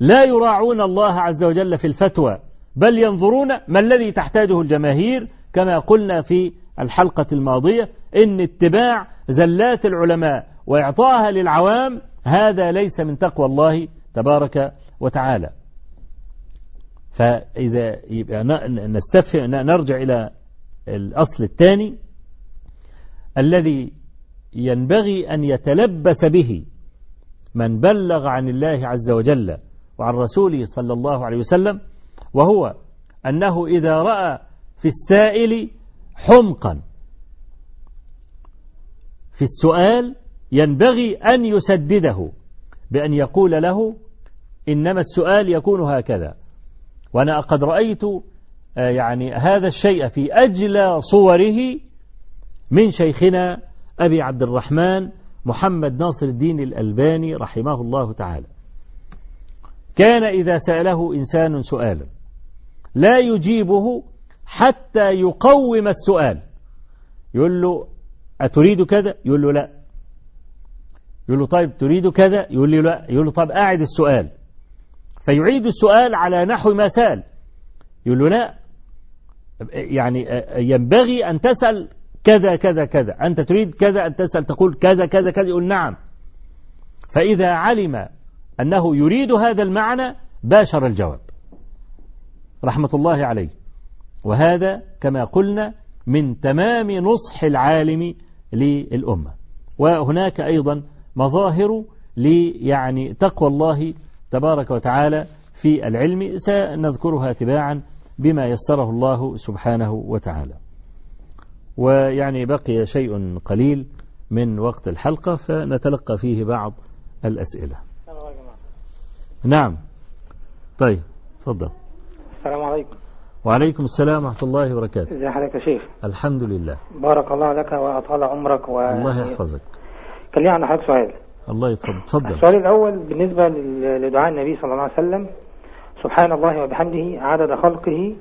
لا يراعون الله عز وجل في الفتوى بل ينظرون ما الذي تحتاجه الجماهير كما قلنا في الحلقة الماضية إن اتباع زلات العلماء وإعطاها للعوام هذا ليس من تقوى الله تبارك وتعالى. فإذا يبقى نستفهم نرجع إلى الأصل الثاني الذي ينبغي أن يتلبس به من بلغ عن الله عز وجل وعن رسوله صلى الله عليه وسلم وهو أنه إذا رأى في السائل حمقا. في السؤال ينبغي أن يسدده بأن يقول له إنما السؤال يكون هكذا. وأنا قد رأيت آه، يعني هذا الشيء في أجلى صوره من شيخنا أبي عبد الرحمن محمد ناصر الدين الألباني رحمه الله تعالى. كان إذا سأله إنسان سؤالا لا يجيبه حتى يقوم السؤال. يقول له أتريد كذا؟ يقول له لا. يقول له طيب تريد كذا؟ يقول له لا. يقول له طيب أعد السؤال. فيعيد السؤال على نحو ما سأل. يقول له لا. يعني ينبغي أن تسأل كذا كذا كذا. أنت تريد كذا أن تسأل تقول كذا كذا كذا. يقول نعم. فإذا علم أنه يريد هذا المعنى باشر الجواب. رحمة الله عليه. وهذا كما قلنا من تمام نصح العالم للأمة. وهناك أيضا مظاهر ليعني تقوى الله تبارك وتعالى في العلم سنذكرها تباعا بما يسره الله سبحانه وتعالى. ويعني بقي شيء قليل من وقت الحلقة فنتلقى فيه بعض الأسئلة. نعم. طيب تفضل. السلام عليكم. وعليكم السلام ورحمة الله وبركاته. ازي حضرتك يا شيخ. الحمد لله. بارك الله لك وأطال عمرك و... الله يحفظك. كان لي عن حضرتك سؤال. الله يتفضل. تفضل. السؤال الأول بالنسبة لدعاء النبي صلى الله عليه وسلم. سبحان الله وبحمده عدد خلقه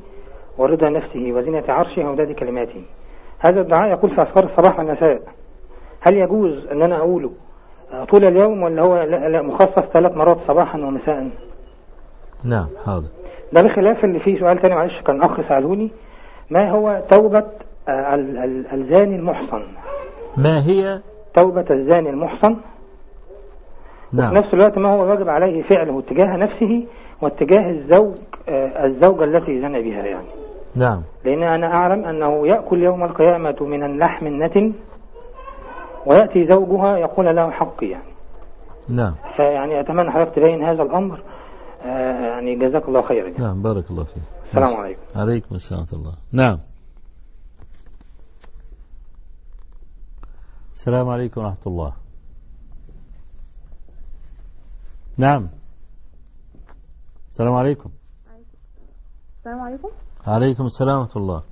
ورضا نفسه وزنة عرشه ومداد كلماته. هذا الدعاء يقول في أذكار الصباح والمساء. هل يجوز أن أنا أقوله طول اليوم ولا هو لا لا مخصص ثلاث مرات صباحا ومساء؟ نعم حاضر. ده بخلاف اللي فيه سؤال تاني معلش كان أخ سألوني ما هو توبة آه، ال- ال- الزاني المحصن؟ ما هي؟ توبة الزاني المحصن؟ وفي نعم نفس الوقت ما هو واجب عليه فعله تجاه نفسه واتجاه الزوج آه، الزوجة التي زنى بها يعني. نعم. لأن أنا أعلم أنه يأكل يوم القيامة من اللحم النتن ويأتي زوجها يقول له حقي يعني. نعم. فيعني أتمنى حضرتك تبين هذا الأمر. آه، يعني جزاك الله خيرا. يعني. نعم بارك الله فيك. السلام عليكم. عليكم السلام ورحمة الله. نعم. السلام عليكم ورحمة الله. نعم. السلام عليكم. السلام عليكم. عليكم السلام ورحمة الله.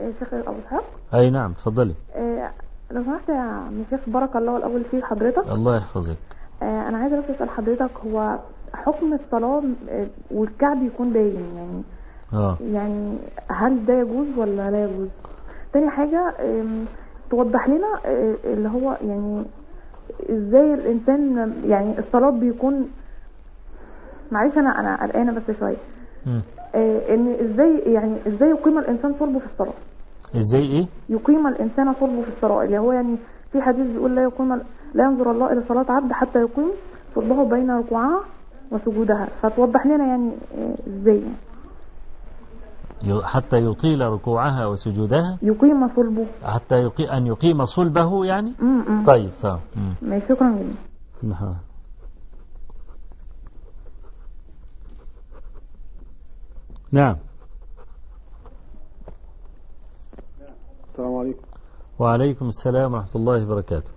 آه، شيخ أبو إسحاق. أي نعم تفضلي. آه، لو سمحت يا عم شيخ بارك الله الأول فيك حضرتك الله يحفظك. آه، أنا عايزه بس أسأل حضرتك هو حكم الصلاة آه، والكعب يكون باين يعني؟ آه. يعني هل ده يجوز ولا لا يجوز؟ تاني حاجة آم، توضح لنا آه، اللي هو يعني إزاي الانسان يعني الصلاة بيكون معلش أنا أنا قلقانة بس شوية. آه، ان إزاي يعني إزاي يقيم الانسان صلبه في الصلاة؟ إزاي إيه؟ يقيم الإنسان صلبه في الصلاة اللي هو يعني في حديث بيقول لا يقيم لا ينظر الله إلى صلاة عبد حتى يقيم صلبه بين ركوعها وسجودها. فتوضح لنا يعني آه، إزاي يعني؟ حتى يطيل ركوعها وسجودها؟ يقيم صلبه. حتى يقي... أن يقيم صلبه يعني؟ امم طيب صح. شكرا جدا نعم. نعم. السلام عليكم. وعليكم السلام ورحمة الله وبركاته.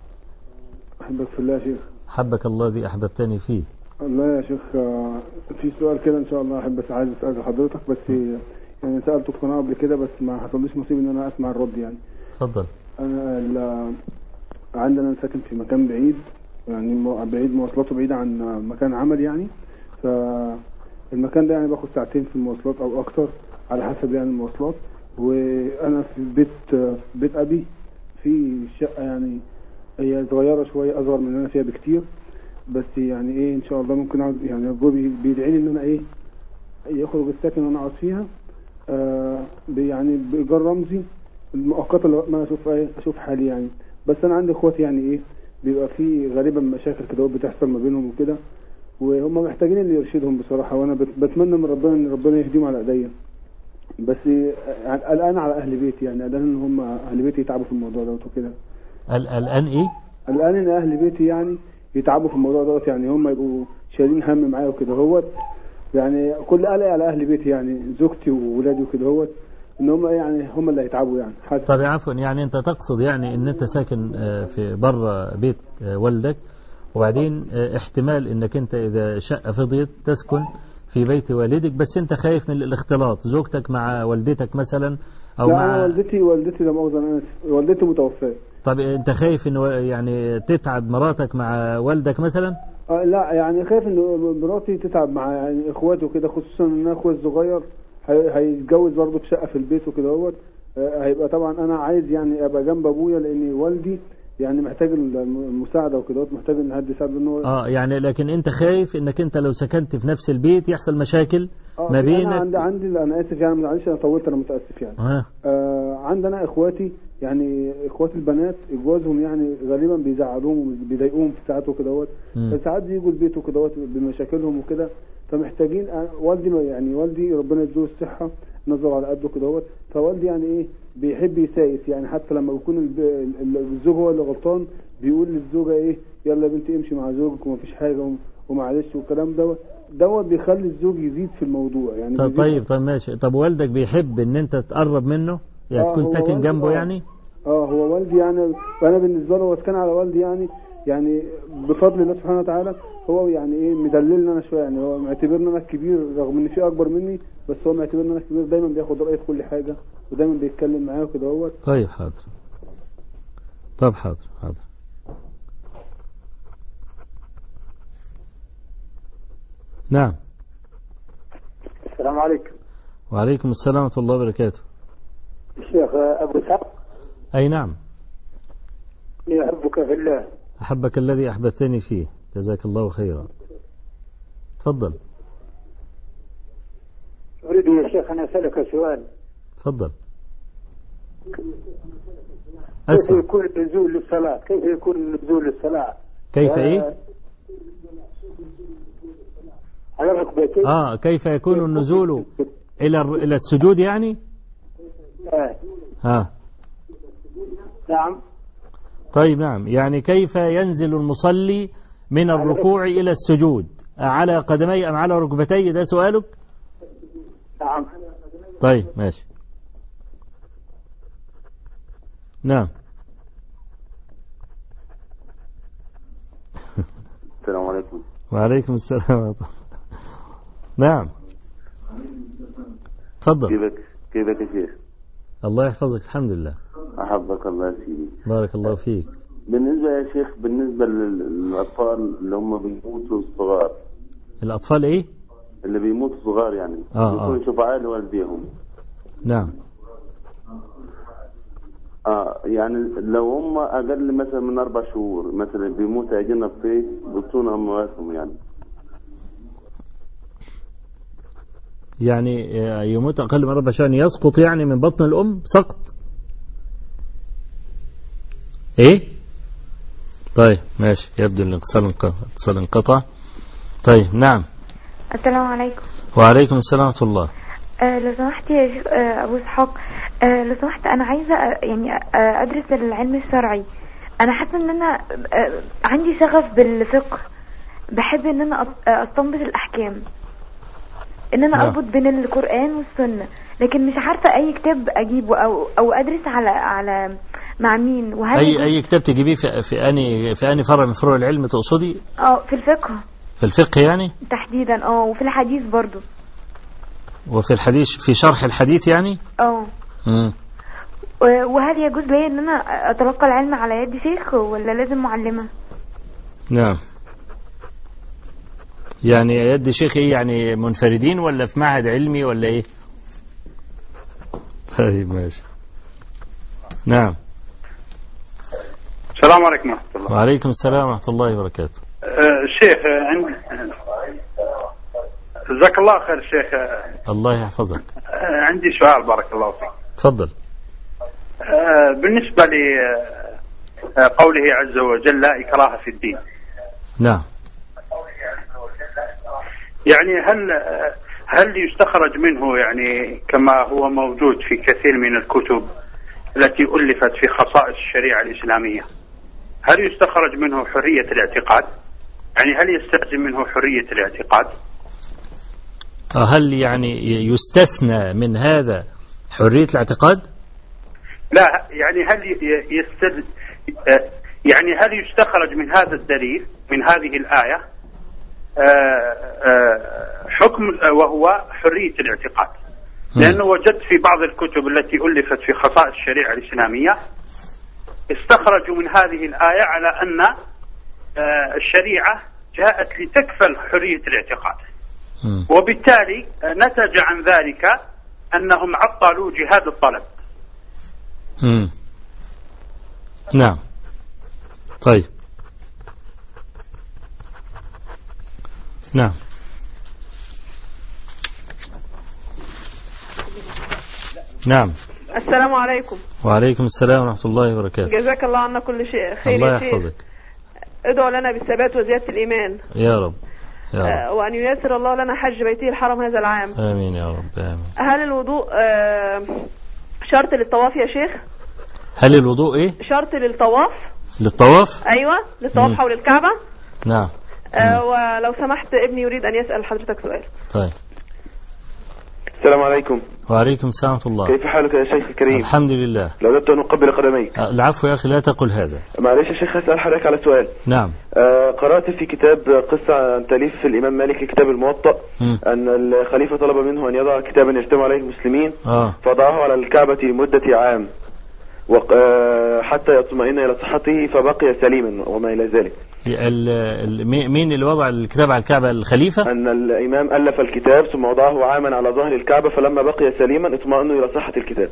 أحبك في الله يا شيخ. حبك الله الذي أحببتني فيه. الله يا شيخ آه، في سؤال كده إن شاء الله أحب بس عايز أسأل حضرتك بس يعني سألته في قناة قبل كده بس ما حصلليش نصيب إن أنا أسمع الرد يعني. اتفضل. أنا ال- عندنا أنا ساكن في مكان بعيد يعني مو- بعيد مواصلاته بعيدة عن مكان عمل يعني. فالمكان ده يعني باخد ساعتين في المواصلات أو أكتر على حسب يعني المواصلات. وأنا في بيت بيت أبي في شقة يعني هي صغيرة شوية أصغر من اللي أنا فيها بكتير. بس يعني إيه إن شاء الله ممكن أقعد يعني أبوي بي- بيدعي لي إن أنا إيه يخرج السكن وأنا أقعد فيها. يعني بإيجار رمزي. المؤقتة اللي ما أشوف إيه أشوف حالي يعني. بس أنا عندي إخواتي يعني إيه بيبقى في غالبا مشاكل كده بتحصل ما بينهم وكده. وهم محتاجين اللي يرشدهم بصراحة وأنا بت- بتمنى من ربنا إن ربنا يهديهم على إيديا. بس آه، قلقان على أهل بيتي يعني قلقان إن هم أهل بيتي يتعبوا في الموضوع دوت وكده. الآن إيه؟ قلقان إن أهل بيتي يعني يتعبوا في الموضوع دوت يعني هم يبقوا شايلين هم معايا وكده. هوت يعني كل قلق على أهل بيتي يعني زوجتي وولادي وكده هوت ان هم يعني هم اللي هيتعبوا يعني. حاسس طب عفوا يعني أنت تقصد يعني أن أنت ساكن آه، في بره بيت آه، والدك وبعدين آه، احتمال أنك أنت إذا شقة فضيت تسكن في بيت والدك بس أنت خايف من الاختلاط زوجتك مع والدتك مثلا أو لا مع أنا والدتي والدتي لا مؤاخذة أنا والدتي متوفاة طب أنت خايف أنه يعني تتعب مراتك مع والدك مثلا؟ آه لا يعني خايف ان مراتي تتعب مع يعني إخواتي وكده خصوصا إن أخويا الصغير هي- هيتجوز برضه في شقة في البيت وكده اهوت آه، هيبقى طبعا أنا عايز يعني أبقى جنب أبويا لأن والدي يعني محتاج المساعدة وكده محتاج إن حد يساعده إن هو آه يعني لكن أنت خايف إنك أنت لو سكنت في نفس البيت يحصل مشاكل آه، ما في- أنا بينك؟ عندي عندي أنا آسف يعني معلش أنا طولت أنا متأسف يعني. ها آه عندنا إخواتي يعني اخواتي البنات جوازهم يعني غالبا بيزعلوهم وبيضايقوهم في ساعات وكده اهوت مم. فساعات بيجوا البيت وكده اهوت بمشاكلهم وكده. فمحتاجين أنا- والدي يعني والدي ربنا يديله الصحة نظر على قده كده اهوت فوالدي يعني إيه بيحب يسايس. يعني حتى لما بيكون الزوج هو اللي غلطان بيقول للزوجة إيه يلا يا بنتي امشي مع زوجك ومفيش حاجة وم- ومعلش والكلام دوت. دوت بيخلي الزوج يزيد في الموضوع. يعني طيب طب ماشي. طب والدك بيحب إن أنت تقرب منه؟ يعني آه، تكون هو ساكن جنبه آه. يعني؟ آه هو والدي يعني وأنا بالنسبة له وكان على والدي يعني يعني بفضل الله سبحانه وتعالى هو يعني إيه مدللني أنا شوية يعني هو معتبرني أنا الكبير رغم إن في أكبر مني بس هو معتبرني أنا الكبير دايما بياخد رايي في كل حاجة ودايما بيتكلم معايا وكده هو طيب حاضر. طب حاضر حاضر. نعم. السلام عليكم. وعليكم السلام ورحمة الله وبركاته. الشيخ أبو إسحاق أي نعم. أحبك في الله. أحبك الذي أحببتني فيه. جزاك الله خيرا. تفضل. أريد يا شيخ أن أسألك سؤال. تفضل. كيف يكون النزول للصلاة؟ كيف يكون النزول للصلاة؟ كيف آه، إيه على ركبتين آه كيف يكون النزول إلى إلى السجود يعني؟ آه. ها. نعم. طيب نعم. يعني كيف ينزل المصلي من الركوع إلى السجود؟ على قدمي أم على ركبتي ده سؤالك؟ نعم. طيب ماشي. نعم. السلام عليكم. وعليكم السلام ورحمة الله. نعم. تفضل. كيفك؟ كيفك يا شيخ؟ الله يحفظك الحمد لله. أحبك الله يا سيدي بارك الله فيك. بالنسبة يا شيخ بالنسبة لل- للأطفال اللي هم بيموتوا صغار. الأطفال إيه؟ اللي بيموتوا صغار يعني. آه، بيكونوا آه. شفعاء لوالديهم نعم. آه يعني لو هم أقل مثلا من أربع شهور مثلا بيموت أجنة في بطون أمواتهم يعني. يعني يموت أقل من أربع شهور يسقط يعني من بطن الأم سقط. إيه؟ طيب ماشي. يبدو الاتصال انقطع الاتصال انقطع. طيب نعم. السلام عليكم. وعليكم السلام ورحمة الله. آه لو سمحت يا شيخ- آه أبو إسحاق. آه لو سمحت أنا عايزة آه، يعني آه أدرس العلم الشرعي. أنا حاسة إن أنا آه عندي شغف بالفقه. بحب إن أنا أط- آه، أستنبط الأحكام. إن أنا نعم. أربط بين القرآن والسنة. لكن مش عارفة أي كتاب أجيبه أو أو أدرس على على مع مين. وهل أي يجوز- أي كتاب تجيبيه في في أني في أني فرع من فروع العلم تقصدي؟ آه في الفقه. في الفقه يعني؟ تحديدا آه وفي الحديث برضو. وفي الحديث في شرح الحديث يعني؟ آه. وهل يجوز لي إن أنا أتلقى العلم على يد شيخ ولا لازم معلمة؟ نعم. يعني يد شيخ إيه يعني منفردين ولا في معهد علمي ولا إيه؟ طيب ماشي. نعم. السلام عليكم ورحمة الله. وعليكم السلام ورحمة الله وبركاته. آه، شيخ آه، عندي جزاك الله خير شيخ. الله يحفظك. آه، عندي سؤال بارك الله فيك. تفضل. آه، بالنسبة لقوله عز وجل لا إكراه في الدين. نعم. يعني هل هل يستخرج منه يعني كما هو موجود في كثير من الكتب التي ألفت في خصائص الشريعة الإسلامية؟ هل يستخرج منه حرية الاعتقاد؟ يعني هل يستلزم منه حرية الاعتقاد؟ هل يعني يستثنى من هذا حرية الاعتقاد؟ لا يعني هل يستد يعني هل يستخرج من هذا الدليل من هذه الآية؟ حكم آه، وهو حرية الاعتقاد. لأنه وجدت في بعض الكتب التي ألفت في خصائص الشريعة الإسلامية استخرجوا من هذه الآية على أن آه، الشريعة جاءت لتكفل حرية الاعتقاد. وبالتالي آه، نتج عن ذلك أنهم عطلوا جهاد الطلب. نعم. طيب. نعم. نعم. السلام عليكم. وعليكم السلام ورحمة الله وبركاته. جزاك الله عنا كل شيء خير الله يحفظك. ادعو لنا بالثبات وزيادة الإيمان. يا رب. يا رب. آه، وأن ييسر الله لنا حج بيته الحرم هذا العام. آمين يا رب. آمين. هل الوضوء آه، شرط للطواف يا شيخ؟ هل الوضوء إيه؟ شرط للطواف؟ للطواف؟ أيوة للطواف. حول الكعبة. نعم. آه، ولو سمحت ابني يريد أن يسأل حضرتك سؤال. طيب. السلام عليكم. وعليكم السلام ورحمة الله. كيف حالك يا شيخ الكريم؟ الحمد لله. لوددت أن أقبل قدميك. آه، العفو يا أخي لا تقل هذا. معلش يا شيخ أسأل حضرتك على سؤال. نعم. آه قرأت في كتاب قصة عن تأليف الإمام مالك كتاب الموطأ مم. أن الخليفة طلب منه أن يضع كتابا يجتمع عليه المسلمين آه. فضعه على الكعبة لمدة عام وق- آه، حتى يطمئن إلى صحته فبقي سليما وما إلى ذلك. مين اللي وضع الكتاب على الكعبة الخليفة؟ أن الإمام ألف الكتاب ثم وضعه عاما على ظهر الكعبة فلما بقي سليما اطمأنوا إلى صحة الكتاب.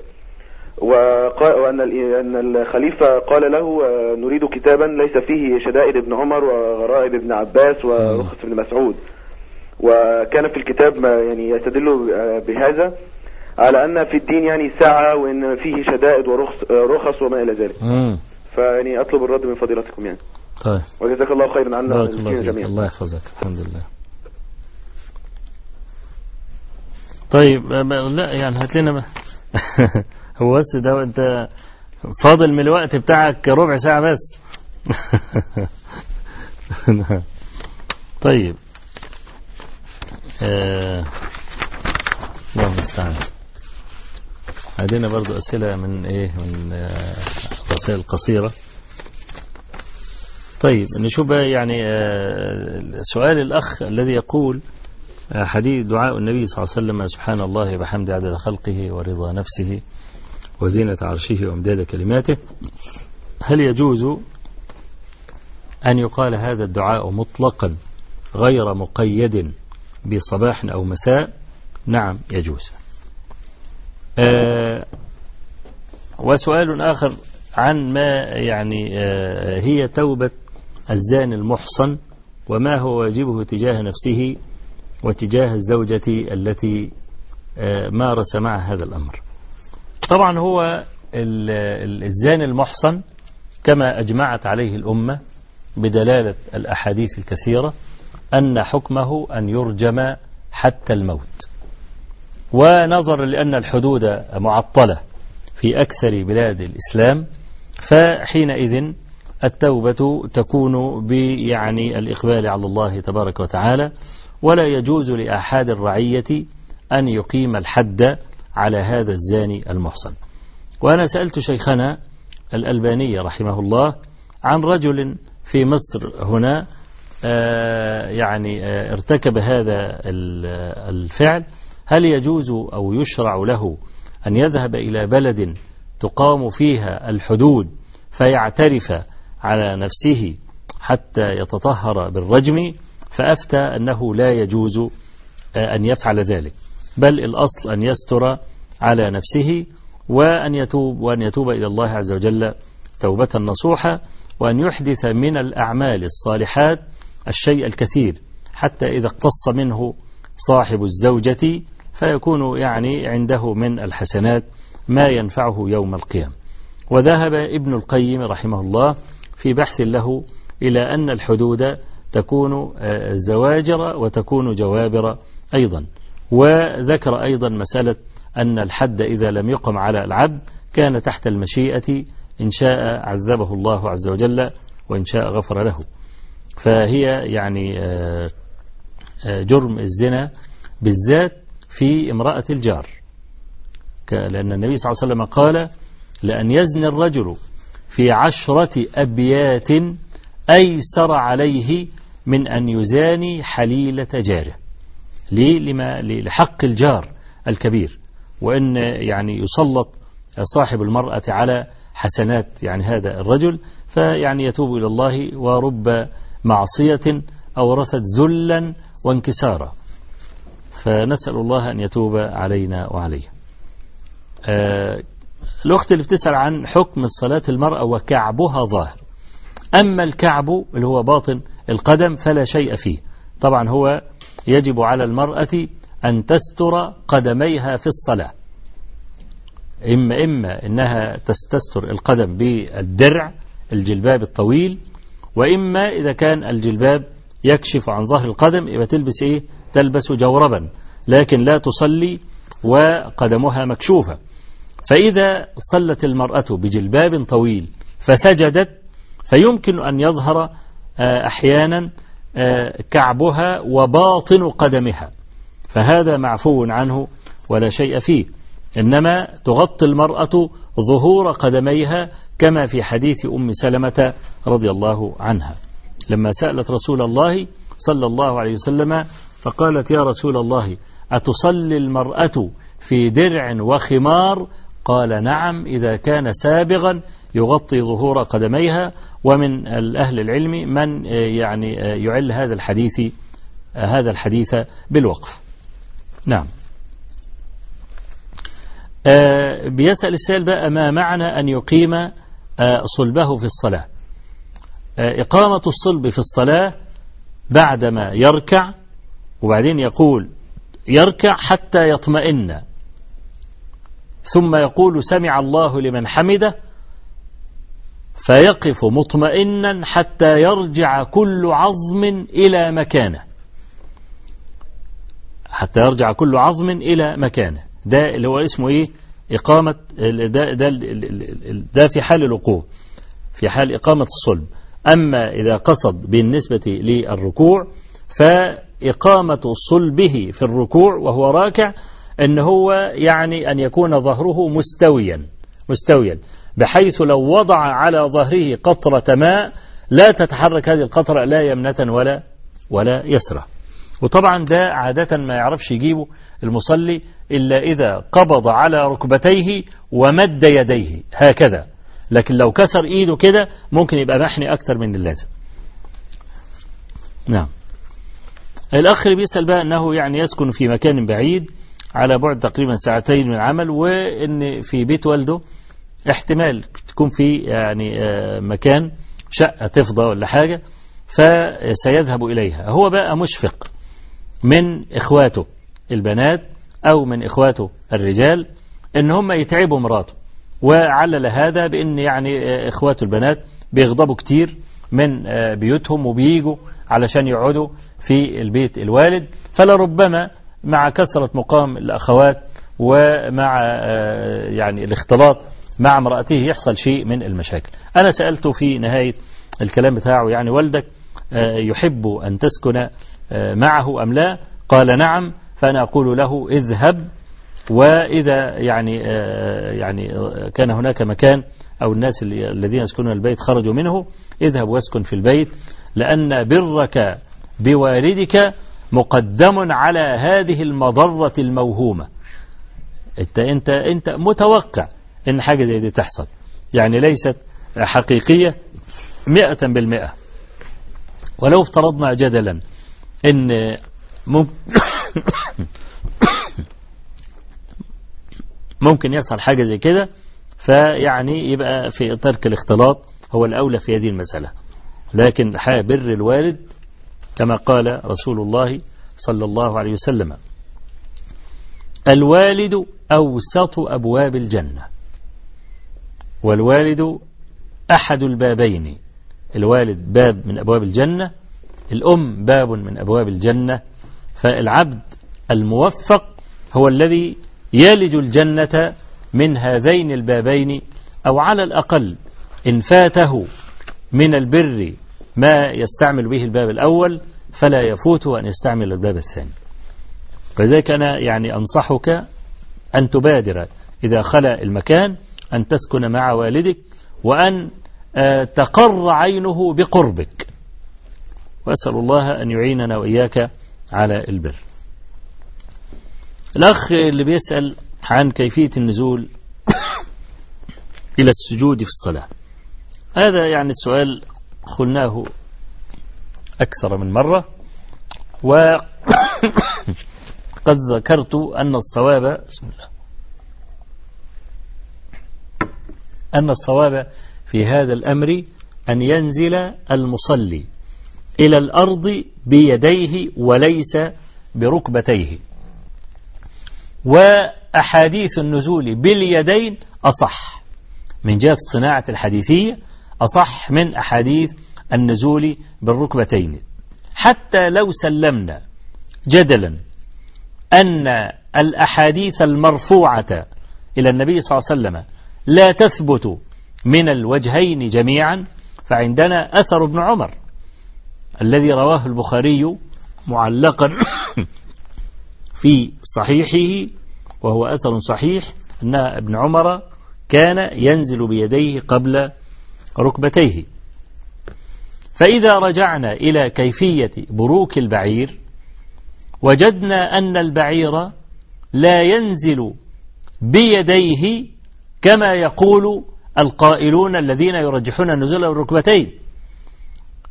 وأن أن الخليفة قال له نريد كتابا ليس فيه شدائد ابن عمر وغرائب ابن عباس ورخص ابن مسعود. وكان في الكتاب ما يعني يستدل بهذا على أن في الدين يعني سعة وأن فيه شدائد ورخص رخص وما إلى ذلك. فيعني أطلب الرد من فضيلتكم يعني. طيب. وجزاك الله خيرا عنا بارك الله فيك. جميعا. الله يحفظك. الحمد لله. طيب لا يعني هات لنا (laughs) هو بس ده انت فاضل من الوقت بتاعك ربع ساعة بس. (laughs) طيب. آه، الله المستعان عندنا برضو أسئلة من إيه؟ من آه، رسائل قصيرة. طيب نشوف بقى يعني آه، سؤال الأخ الذي يقول آه، حديث دعاء النبي صلى الله عليه وسلم سبحان الله بحمد عدد خلقه ورضا نفسه وزينة عرشه وامداد كلماته. هل يجوز أن يقال هذا الدعاء مطلقا غير مقيد بصباح أو مساء؟ نعم يجوز. آه وسؤال آخر عن ما يعني آه هي توبة الزاني المحصن وما هو واجبه تجاه نفسه وتجاه الزوجة التي آه مارس معها هذا الأمر. طبعا هو ال- ال- الزاني المحصن كما أجمعت عليه الأمة بدلالة الأحاديث الكثيرة أن حكمه أن يرجم حتى الموت. ونظرا لأن الحدود معطلة في أكثر بلاد الإسلام فحينئذ التوبة تكون بيعني الإقبال على الله تبارك وتعالى ولا يجوز لأحد الرعية أن يقيم الحد على هذا الزاني المحصن. وأنا سألت شيخنا الألباني رحمه الله عن رجل في مصر هنا آه، يعني آه، ارتكب هذا ال- الفعل. هل يجوز أو يشرع له أن يذهب إلى بلد تقام فيها الحدود فيعترف على نفسه حتى يتطهر بالرجم فأفتى أنه لا يجوز أن يفعل ذلك. بل الأصل أن يستر على نفسه وأن يتوب وأن يتوب إلى الله عز وجل توبة نصوحة وأن يحدث من الأعمال الصالحات الشيء الكثير حتى إذا اقتص منه صاحب الزوجة فيكون يعني عنده من الحسنات ما ينفعه يوم القيامة. وذهب ابن القيم رحمه الله في بحث له إلى أن الحدود تكون زواجر وتكون جوابر أيضا. وذكر أيضا مسألة أن الحد إذا لم يقم على العبد كان تحت المشيئة إن شاء عذبه الله عز وجل وإن شاء غفر له. فهي يعني جرم الزنا بالذات في امرأة الجار. لأن النبي صلى الله عليه وسلم قال لأن يزني الرجل في عشرة أبيات أيسر عليه من أن يزاني حليلة جاره. ليه لما لحق الجار الكبير. وأن يعني يسلط صاحب المرأة على حسنات يعني هذا الرجل فيعني يتوب إلى الله ورب معصية أورثت ذلا وانكسارا. فنسأل الله أن يتوب علينا وعليه. آه الأخت اللي بتسأل عن حكم الصلاة المرأة وكعبها ظاهر. أما الكعب اللي هو باطن القدم فلا شيء فيه. طبعا هو يجب على المرأة أن تستر قدميها في الصلاة. إما إما إنها تستر القدم بالدرع الجلباب الطويل وإما إذا كان الجلباب يكشف عن ظهر القدم يبقى تلبس إيه؟ تلبس جوربا لكن لا تصلي وقدمها مكشوفة. فإذا صلت المرأة بجلباب طويل فسجدت فيمكن أن يظهر أحيانا كعبها وباطن قدمها. فهذا معفو عنه ولا شيء فيه. إنما تغطي المرأة ظهور قدميها كما في حديث أم سلمة رضي الله عنها. لما سألت رسول الله صلى الله عليه وسلم فقالت يا رسول الله أتصلي المرأة في درع وخمار قال نعم إذا كان سابغا يغطي ظهور قدميها ومن أهل العلم من يعني يعل هذا الحديث هذا الحديث بالوقف. نعم. بيسأل السائل بقى ما معنى أن يقيم صلبه في الصلاة؟ إقامة الصلب في الصلاة بعدما يركع وبعدين يقول يركع حتى يطمئن. ثم يقول سمع الله لمن حمده فيقف مطمئنا حتى يرجع كل عظم إلى مكانه. حتى يرجع كل عظم إلى مكانه. ده اللي هو اسمه إيه؟ إقامة ده, ده, ده في حال الوقوف في حال إقامة الصلب. أما إذا قصد بالنسبة للركوع فإقامة صلبه في الركوع وهو راكع أن هو يعني أن يكون ظهره مستويا مستويا. بحيث لو وضع على ظهره قطرة ماء لا تتحرك هذه القطرة لا يمنة ولا ولا يسرى وطبعا ده عادة ما يعرفش يجيبه المصلي إلا إذا قبض على ركبتيه ومد يديه هكذا. لكن لو كسر إيده كده ممكن يبقى محني أكتر من اللازم. نعم. الأخ بيسأل بقى أنه يعني يسكن في مكان بعيد على بعد تقريبا ساعتين من العمل وأن في بيت والده احتمال تكون في يعني مكان شقة تفضى ولا حاجة فسيذهب إليها. هو بقى مشفق من إخواته البنات أو من إخواته الرجال إن هم يتعبوا مراته. وعلل هذا بأن يعني إخواته البنات بيغضبوا كتير من بيوتهم وبييجوا علشان يقعدوا في البيت الوالد. فلربما مع كثرة مقام الأخوات ومع يعني الاختلاط مع امرأته يحصل شيء من المشاكل. أنا سألته في نهاية الكلام بتاعه يعني والدك يحب أن تسكن معه أم لا؟ قال نعم. فأنا أقول له اذهب. وإذا يعني يعني كان هناك مكان أو الناس الذين يسكنون البيت خرجوا منه اذهب واسكن في البيت لأن برك بوالدك مقدم على هذه المضرة الموهومة. انت انت انت متوقع إن حاجة زي دي تحصل. يعني ليست حقيقية مئة بالمئة. ولو افترضنا جدلا إن ممكن (coughs) ممكن يحصل حاجة زي كده فيعني يبقى في ترك الاختلاط هو الأولى في هذه المسألة. لكن بر الوالد كما قال رسول الله صلى الله عليه وسلم. الوالد أوسط أبواب الجنة. والوالد أحد البابين. الوالد باب من أبواب الجنة الأم باب من أبواب الجنة. فالعبد الموفق هو الذي يلج الجنة من هذين البابين أو على الأقل إن فاته من البر ما يستعمل به الباب الأول فلا يفوته أن يستعمل الباب الثاني. ولذلك أنا يعني أنصحك أن تبادر إذا خلى المكان أن تسكن مع والدك وأن تقر عينه بقربك. وأسأل الله أن يعيننا وإياك على البر. الأخ اللي بيسأل عن كيفية النزول (coughs) إلى السجود في الصلاة. هذا يعني السؤال قلناه أكثر من مرة. وقد (coughs) ذكرت أن الصواب بسم الله. أن الصواب في هذا الأمر أن ينزل المصلي إلى الأرض بيديه وليس بركبتيه. وأحاديث النزول باليدين أصح من جهة الصناعة الحديثية أصح من أحاديث النزول بالركبتين. حتى لو سلمنا جدلا أن الأحاديث المرفوعة إلى النبي صلى الله عليه وسلم لا تثبت من الوجهين جميعا فعندنا أثر ابن عمر الذي رواه البخاري معلقا (coughs) في صحيحه وهو أثر صحيح أن ابن عمر كان ينزل بيديه قبل ركبتيه. فإذا رجعنا إلى كيفية بروك البعير وجدنا أن البعير لا ينزل بيديه كما يقول القائلون الذين يرجحون النزول الركبتين.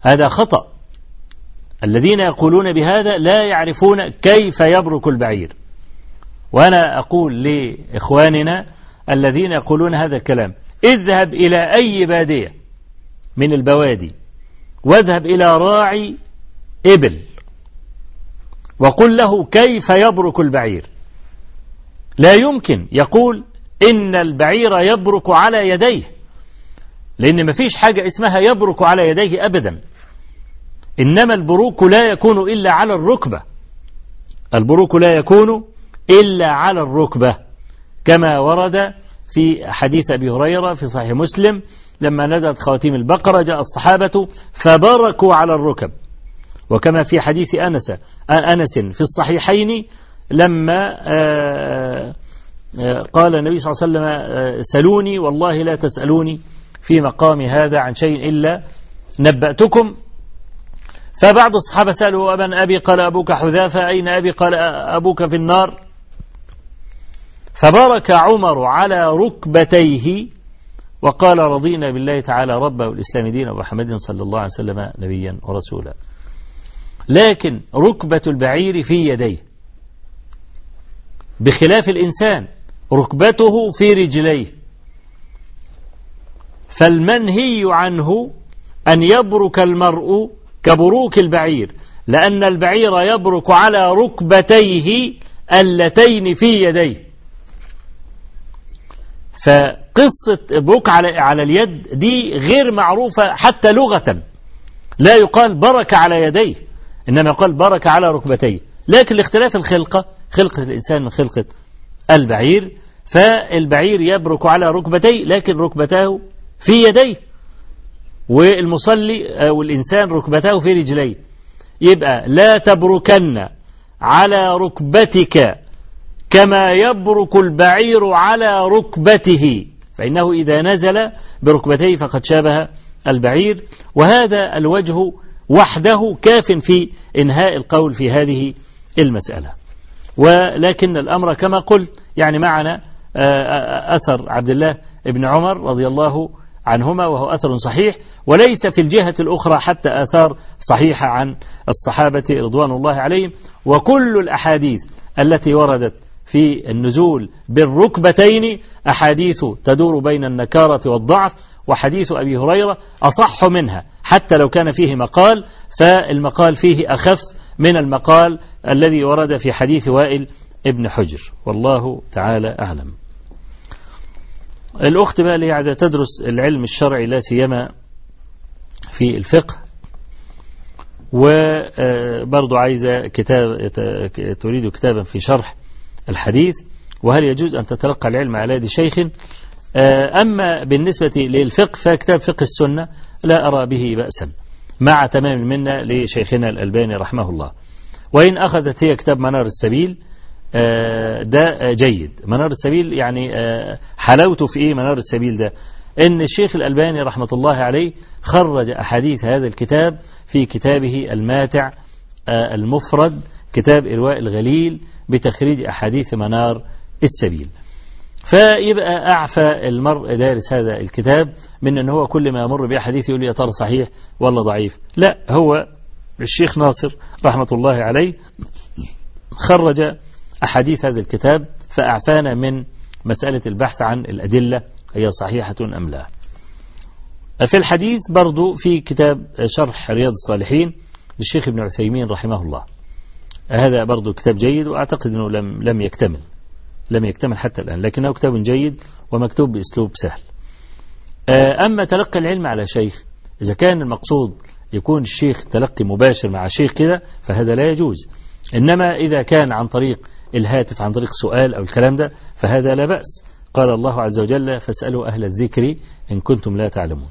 هذا خطأ. الذين يقولون بهذا لا يعرفون كيف يبرك البعير. وأنا أقول لإخواننا الذين يقولون هذا الكلام اذهب إلى أي بادية من البوادي؟ واذهب إلى راعي إبل. وقل له كيف يبرك البعير؟ لا يمكن. يقول إن البعير يبرك على يديه لأن ما فيش حاجة اسمها يبرك على يديه أبدا. إنما البروك لا يكون إلا على الركبة. البروك لا يكون إلا على الركبة كما ورد في حديث أبي هريرة في صحيح مسلم لما نزلت خواتيم البقرة جاء الصحابة فبركوا على الركب. وكما في حديث أنس أنس في الصحيحين لما قال النبي صلى الله عليه وسلم سلوني والله لا تسألوني في مقام هذا عن شيء إلا نبأتكم. فبعض الصحابة سألوا أبا أبي قال أبوك حذافة أين أبي؟ قال أبوك في النار. فبارك عمر على ركبتيه وقال رضينا بالله تعالى ربا والإسلام دينا ومحمد صلى الله عليه وسلم نبيا ورسولا. لكن ركبة البعير في يديه. بخلاف الإنسان ركبته في رجليه. فالمنهي عنه أن يبرك المرء كبروك البعير لأن البعير يبرك على ركبتيه اللتين في يديه. فقصة بروك على, على اليد دي غير معروفة حتى لغة. لا يقال برك على يديه إنما يقال برك على ركبتيه. لكن لاختلاف الخلقة خلقة الإنسان من خلقة البعير فالبعير يبرك على ركبتيه لكن ركبتاه في يديه. والمصلي والإنسان ركبتاه في رجليه. يبقى لا تبركن على ركبتك. كما يبرك البعير على ركبته. فإنه إذا نزل بركبتيه فقد شابه البعير. وهذا الوجه وحده كاف في إنهاء القول في هذه المسألة. ولكن الأمر كما قلت يعني معنا أثر عبد الله بن عمر رضي الله عنهما وهو أثر صحيح. وليس في الجهة الأخرى حتى آثار صحيحة عن الصحابة رضوان الله عليهم. وكل الأحاديث التي وردت في النزول بالركبتين أحاديث تدور بين النكارة والضعف وحديث أبي هريرة أصح منها حتى لو كان فيه مقال فالمقال فيه أخف من المقال الذي ورد في حديث وائل ابن حجر. والله تعالى أعلم. الأخت بقى اللي قاعدة تدرس العلم الشرعي لا سيما في الفقه وبرضو عايزة كتاب تريد كتابا في شرح الحديث وهل يجوز أن تتلقى العلم على يد شيخ؟ أما بالنسبة للفقه فكتاب فقه السنة لا أرى به بأسا مع تمام منا لشيخنا الألباني رحمه الله. وإن أخذت هي كتاب منار السبيل ده جيد. منار السبيل يعني حلاوته في إيه منار السبيل ده؟ إن الشيخ الألباني رحمة الله عليه خرج أحاديث هذا الكتاب في كتابه الماتع المفرد كتاب إرواء الغليل بتخريج أحاديث منار السبيل. فيبقى أعفى المرء دارس هذا الكتاب من أن هو كل ما يمر بأحاديث يقول يا ترى صحيح ولا ضعيف. لا هو الشيخ ناصر رحمة الله عليه خرج أحاديث هذا الكتاب فأعفانا من مسألة البحث عن الأدلة هي صحيحة أم لا. في الحديث برضو في كتاب شرح رياض الصالحين للشيخ ابن عثيمين رحمه الله. هذا برضو كتاب جيد وأعتقد أنه لم, لم يكتمل. لم يكتمل حتى الآن لكنه كتاب جيد ومكتوب بأسلوب سهل. أما تلقي العلم على شيخ إذا كان المقصود يكون الشيخ تلقي مباشر مع شيخ كده فهذا لا يجوز. إنما إذا كان عن طريق الهاتف عن طريق سؤال أو الكلام ده فهذا لا بأس. قال الله عز وجل فاسألوا أهل الذكر إن كنتم لا تعلمون.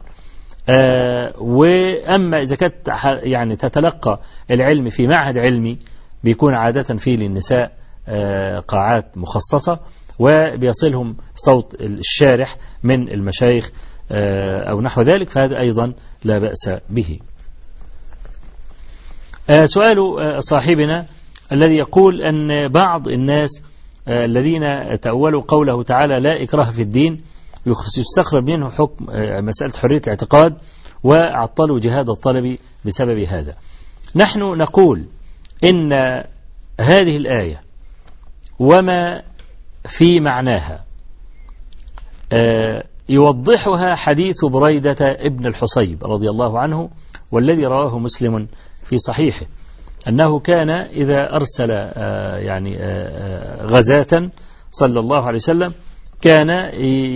آه وأما إذا كانت يعني تتلقى العلم في معهد علمي بيكون عادة فيه للنساء آه قاعات مخصصة وبيصلهم صوت الشارح من المشايخ آه أو نحو ذلك فهذا أيضا لا بأس به. سؤال صاحبنا الذي يقول أن بعض الناس الذين تأولوا قوله تعالى لا إكراه في الدين يستخرج منه حكم مسألة حرية الاعتقاد وعطلوا جهاد الطلب بسبب هذا. نحن نقول إن هذه الآية وما في معناها يوضحها حديث بريدة ابن الحصيب رضي الله عنه والذي رواه مسلم في صحيحه أنه كان إذا أرسل يعني غزاة صلى الله عليه وسلم كان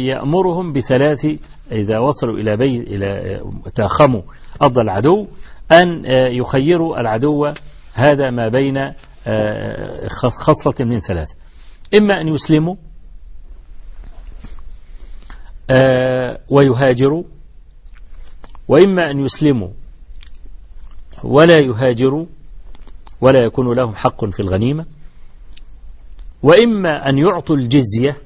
يأمرهم بثلاث إذا وصلوا إلى بيت إلى تاخموا أرض العدو أن يخيروا العدو هذا ما بين خصلة من ثلاث إما أن يسلموا ويهاجروا وإما أن يسلموا ولا يهاجروا ولا يكون لهم حق في الغنيمة وإما أن يعطوا الجزية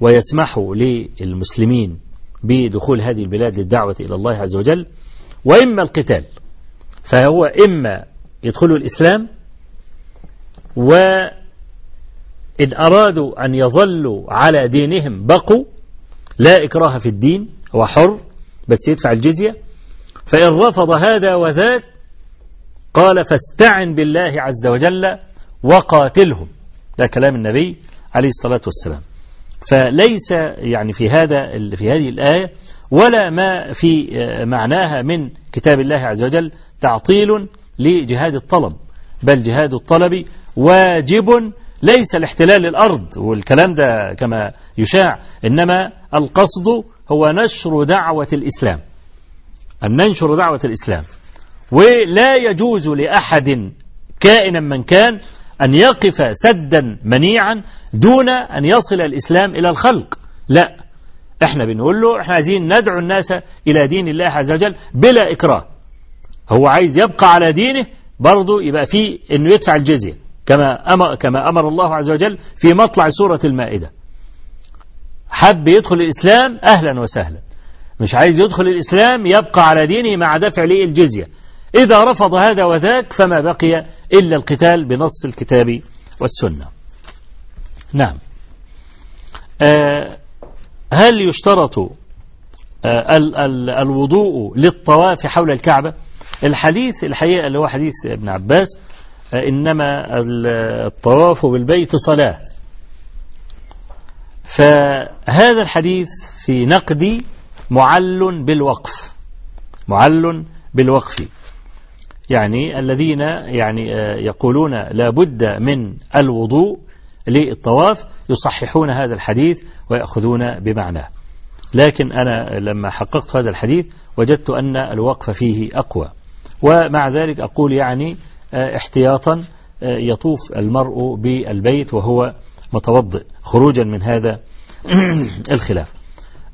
ويسمحوا للمسلمين بدخول هذه البلاد للدعوة إلى الله عز وجل وإما القتال. فهو إما يدخلوا الإسلام وإن أرادوا أن يظلوا على دينهم بقوا لا إكراه في الدين هو حر بس يدفع الجزية. فإن رفض هذا وذاك قال فاستعن بالله عز وجل وقاتلهم. ده كلام النبي عليه الصلاة والسلام. فليس يعني في هذا في هذه الآية ولا ما في معناها من كتاب الله عز وجل تعطيل لجهاد الطلب. بل جهاد الطلب واجب ليس لاحتلال الأرض والكلام ده كما يشاع إنما القصد هو نشر دعوة الإسلام. أن ننشر دعوة الإسلام. ولا يجوز لأحد كائنا من كان أن يقف سدا منيعا دون أن يصل الإسلام إلى الخلق. لا إحنا بنقول له إحنا عايزين ندعو الناس إلى دين الله عز وجل بلا إكراه. هو عايز يبقى على دينه برضه يبقى فيه إنه يدفع الجزية كما أمر, كما أمر الله عز وجل في مطلع سورة المائدة. حب يدخل الإسلام أهلا وسهلا. مش عايز يدخل الإسلام يبقى على دينه مع دفع ليه الجزية إذا رفض هذا وذاك فما بقي إلا القتال بنص الكتاب والسنة. نعم. آه، هل يشترط آه، ال- ال- الوضوء للطواف حول الكعبة؟ الحديث الحقيقة اللي هو حديث ابن عباس آه، إنما ال- الطواف بالبيت صلاة. فهذا الحديث في نقدي معل بالوقف معل بالوقف. يعني الذين يعني آه، يقولون لا بد من الوضوء للطواف يصححون هذا الحديث ويأخذون بمعناه. لكن أنا لما حققت هذا الحديث وجدت أن الوقف فيه أقوى. ومع ذلك أقول يعني آه، احتياطا آه، يطوف المرء بالبيت وهو متوضئ خروجا من هذا (clears throat) الخلاف.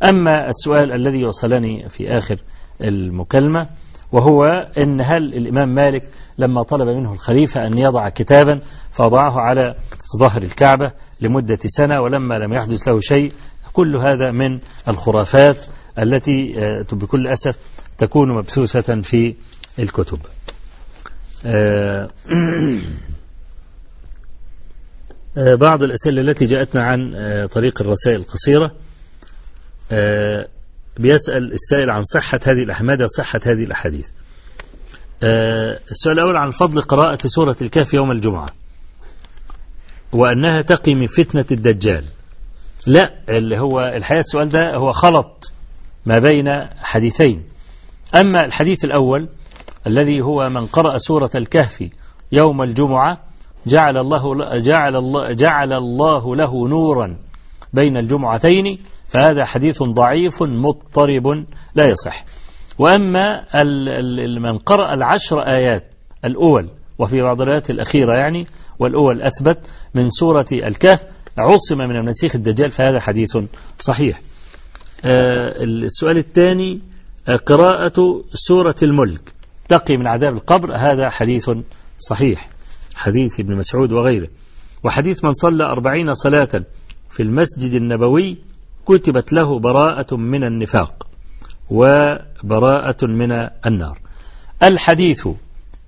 أما السؤال الذي وصلني في آخر المكالمة وهو أن هل الإمام مالك لما طلب منه الخليفة أن يضع كتابا فوضعه على ظهر الكعبة لمدة سنة ولما لم يحدث له شيء كل هذا من الخرافات التي آه، بكل أسف تكون مبثوثة في الكتب. آه، آه، بعض الأسئلة التي جاءتنا عن طريق الرسائل القصيرة. بيسأل السائل عن صحة هذه الأحمدة صحة هذه الأحاديث. آه، السؤال الأول عن فضل قراءة سورة الكهف يوم الجمعة. وأنها تقي من فتنة الدجال. لا اللي هو الحقيقة السؤال ده هو خلط ما بين حديثين. أما الحديث الأول الذي هو من قرأ سورة الكهف يوم الجمعة جعل الله جعل الله جعل الله له نورا بين الجمعتين فهذا حديث ضعيف مضطرب لا يصح. وأما من قرأ العشر آيات الأول وفي بعض الآيات الأخيرة يعني والأول أثبت من سورة الكهف عصم من المسيح الدجال فهذا حديث صحيح. آه، السؤال الثاني آه، قراءة سورة الملك. تقي من عذاب القبر هذا حديث صحيح. حديث ابن مسعود وغيره. وحديث من صلى أربعين صلاة في المسجد النبوي كتبت له براءة من النفاق وبراءة من النار. الحديث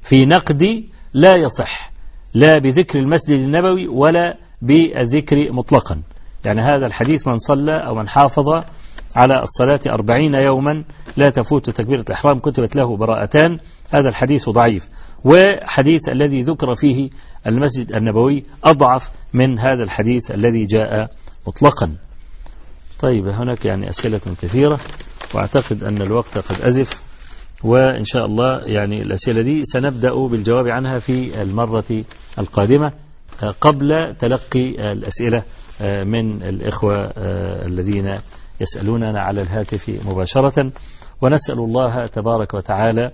في نقد لا يصح لا بذكر المسجد النبوي ولا بالذكر مطلقا. يعني هذا الحديث من صلى أو من حافظ على الصلاة أربعين يوما لا تفوت تكبيرة الإحرام كتبت له براءتان. هذا الحديث ضعيف. وحديث الذي ذكر فيه المسجد النبوي أضعف من هذا الحديث الذي جاء مطلقا. طيب هناك يعني أسئلة كثيرة وأعتقد أن الوقت قد أزف وإن شاء الله يعني الأسئلة دي سنبدأ بالجواب عنها في المرة القادمة آه، قبل تلقي الأسئلة آه، من الإخوة آه، الذين يسألوننا على الهاتف مباشرة. ونسأل الله تبارك وتعالى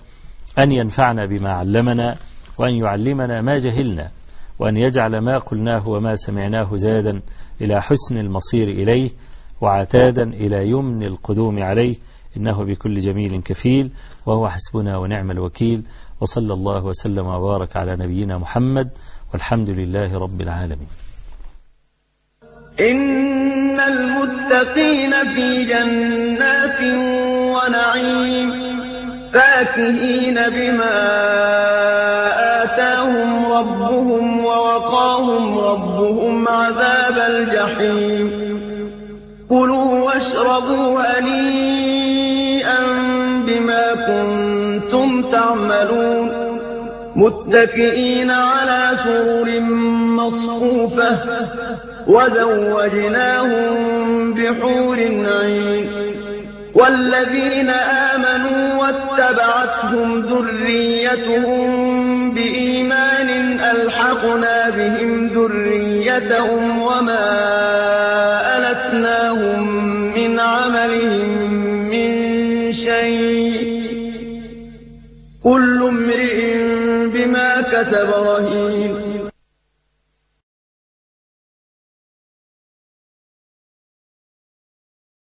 أن ينفعنا بما علمنا وأن يعلمنا ما جهلنا وأن يجعل ما قلناه وما سمعناه زادا إلى حسن المصير إليه. وعتادا إلى يمن القدوم عليه إنه بكل جميل كفيل وهو حسبنا ونعم الوكيل وصلى الله وسلم وبارك على نبينا محمد والحمد لله رب العالمين. إن المتقين في جنات ونعيم فاكهين بما آتاهم ربهم ووقاهم ربهم عذاب الجحيم. كلوا واشربوا هنيئا بما كنتم تعملون. متكئين على سرر مصفوفة وزوجناهم بحور عين. والذين آمنوا واتبعتهم ذريتهم بإيمان ألحقنا بهم ذريتهم وما ألتناهم من عملهم من شيء كل امرئ بما كسب رهين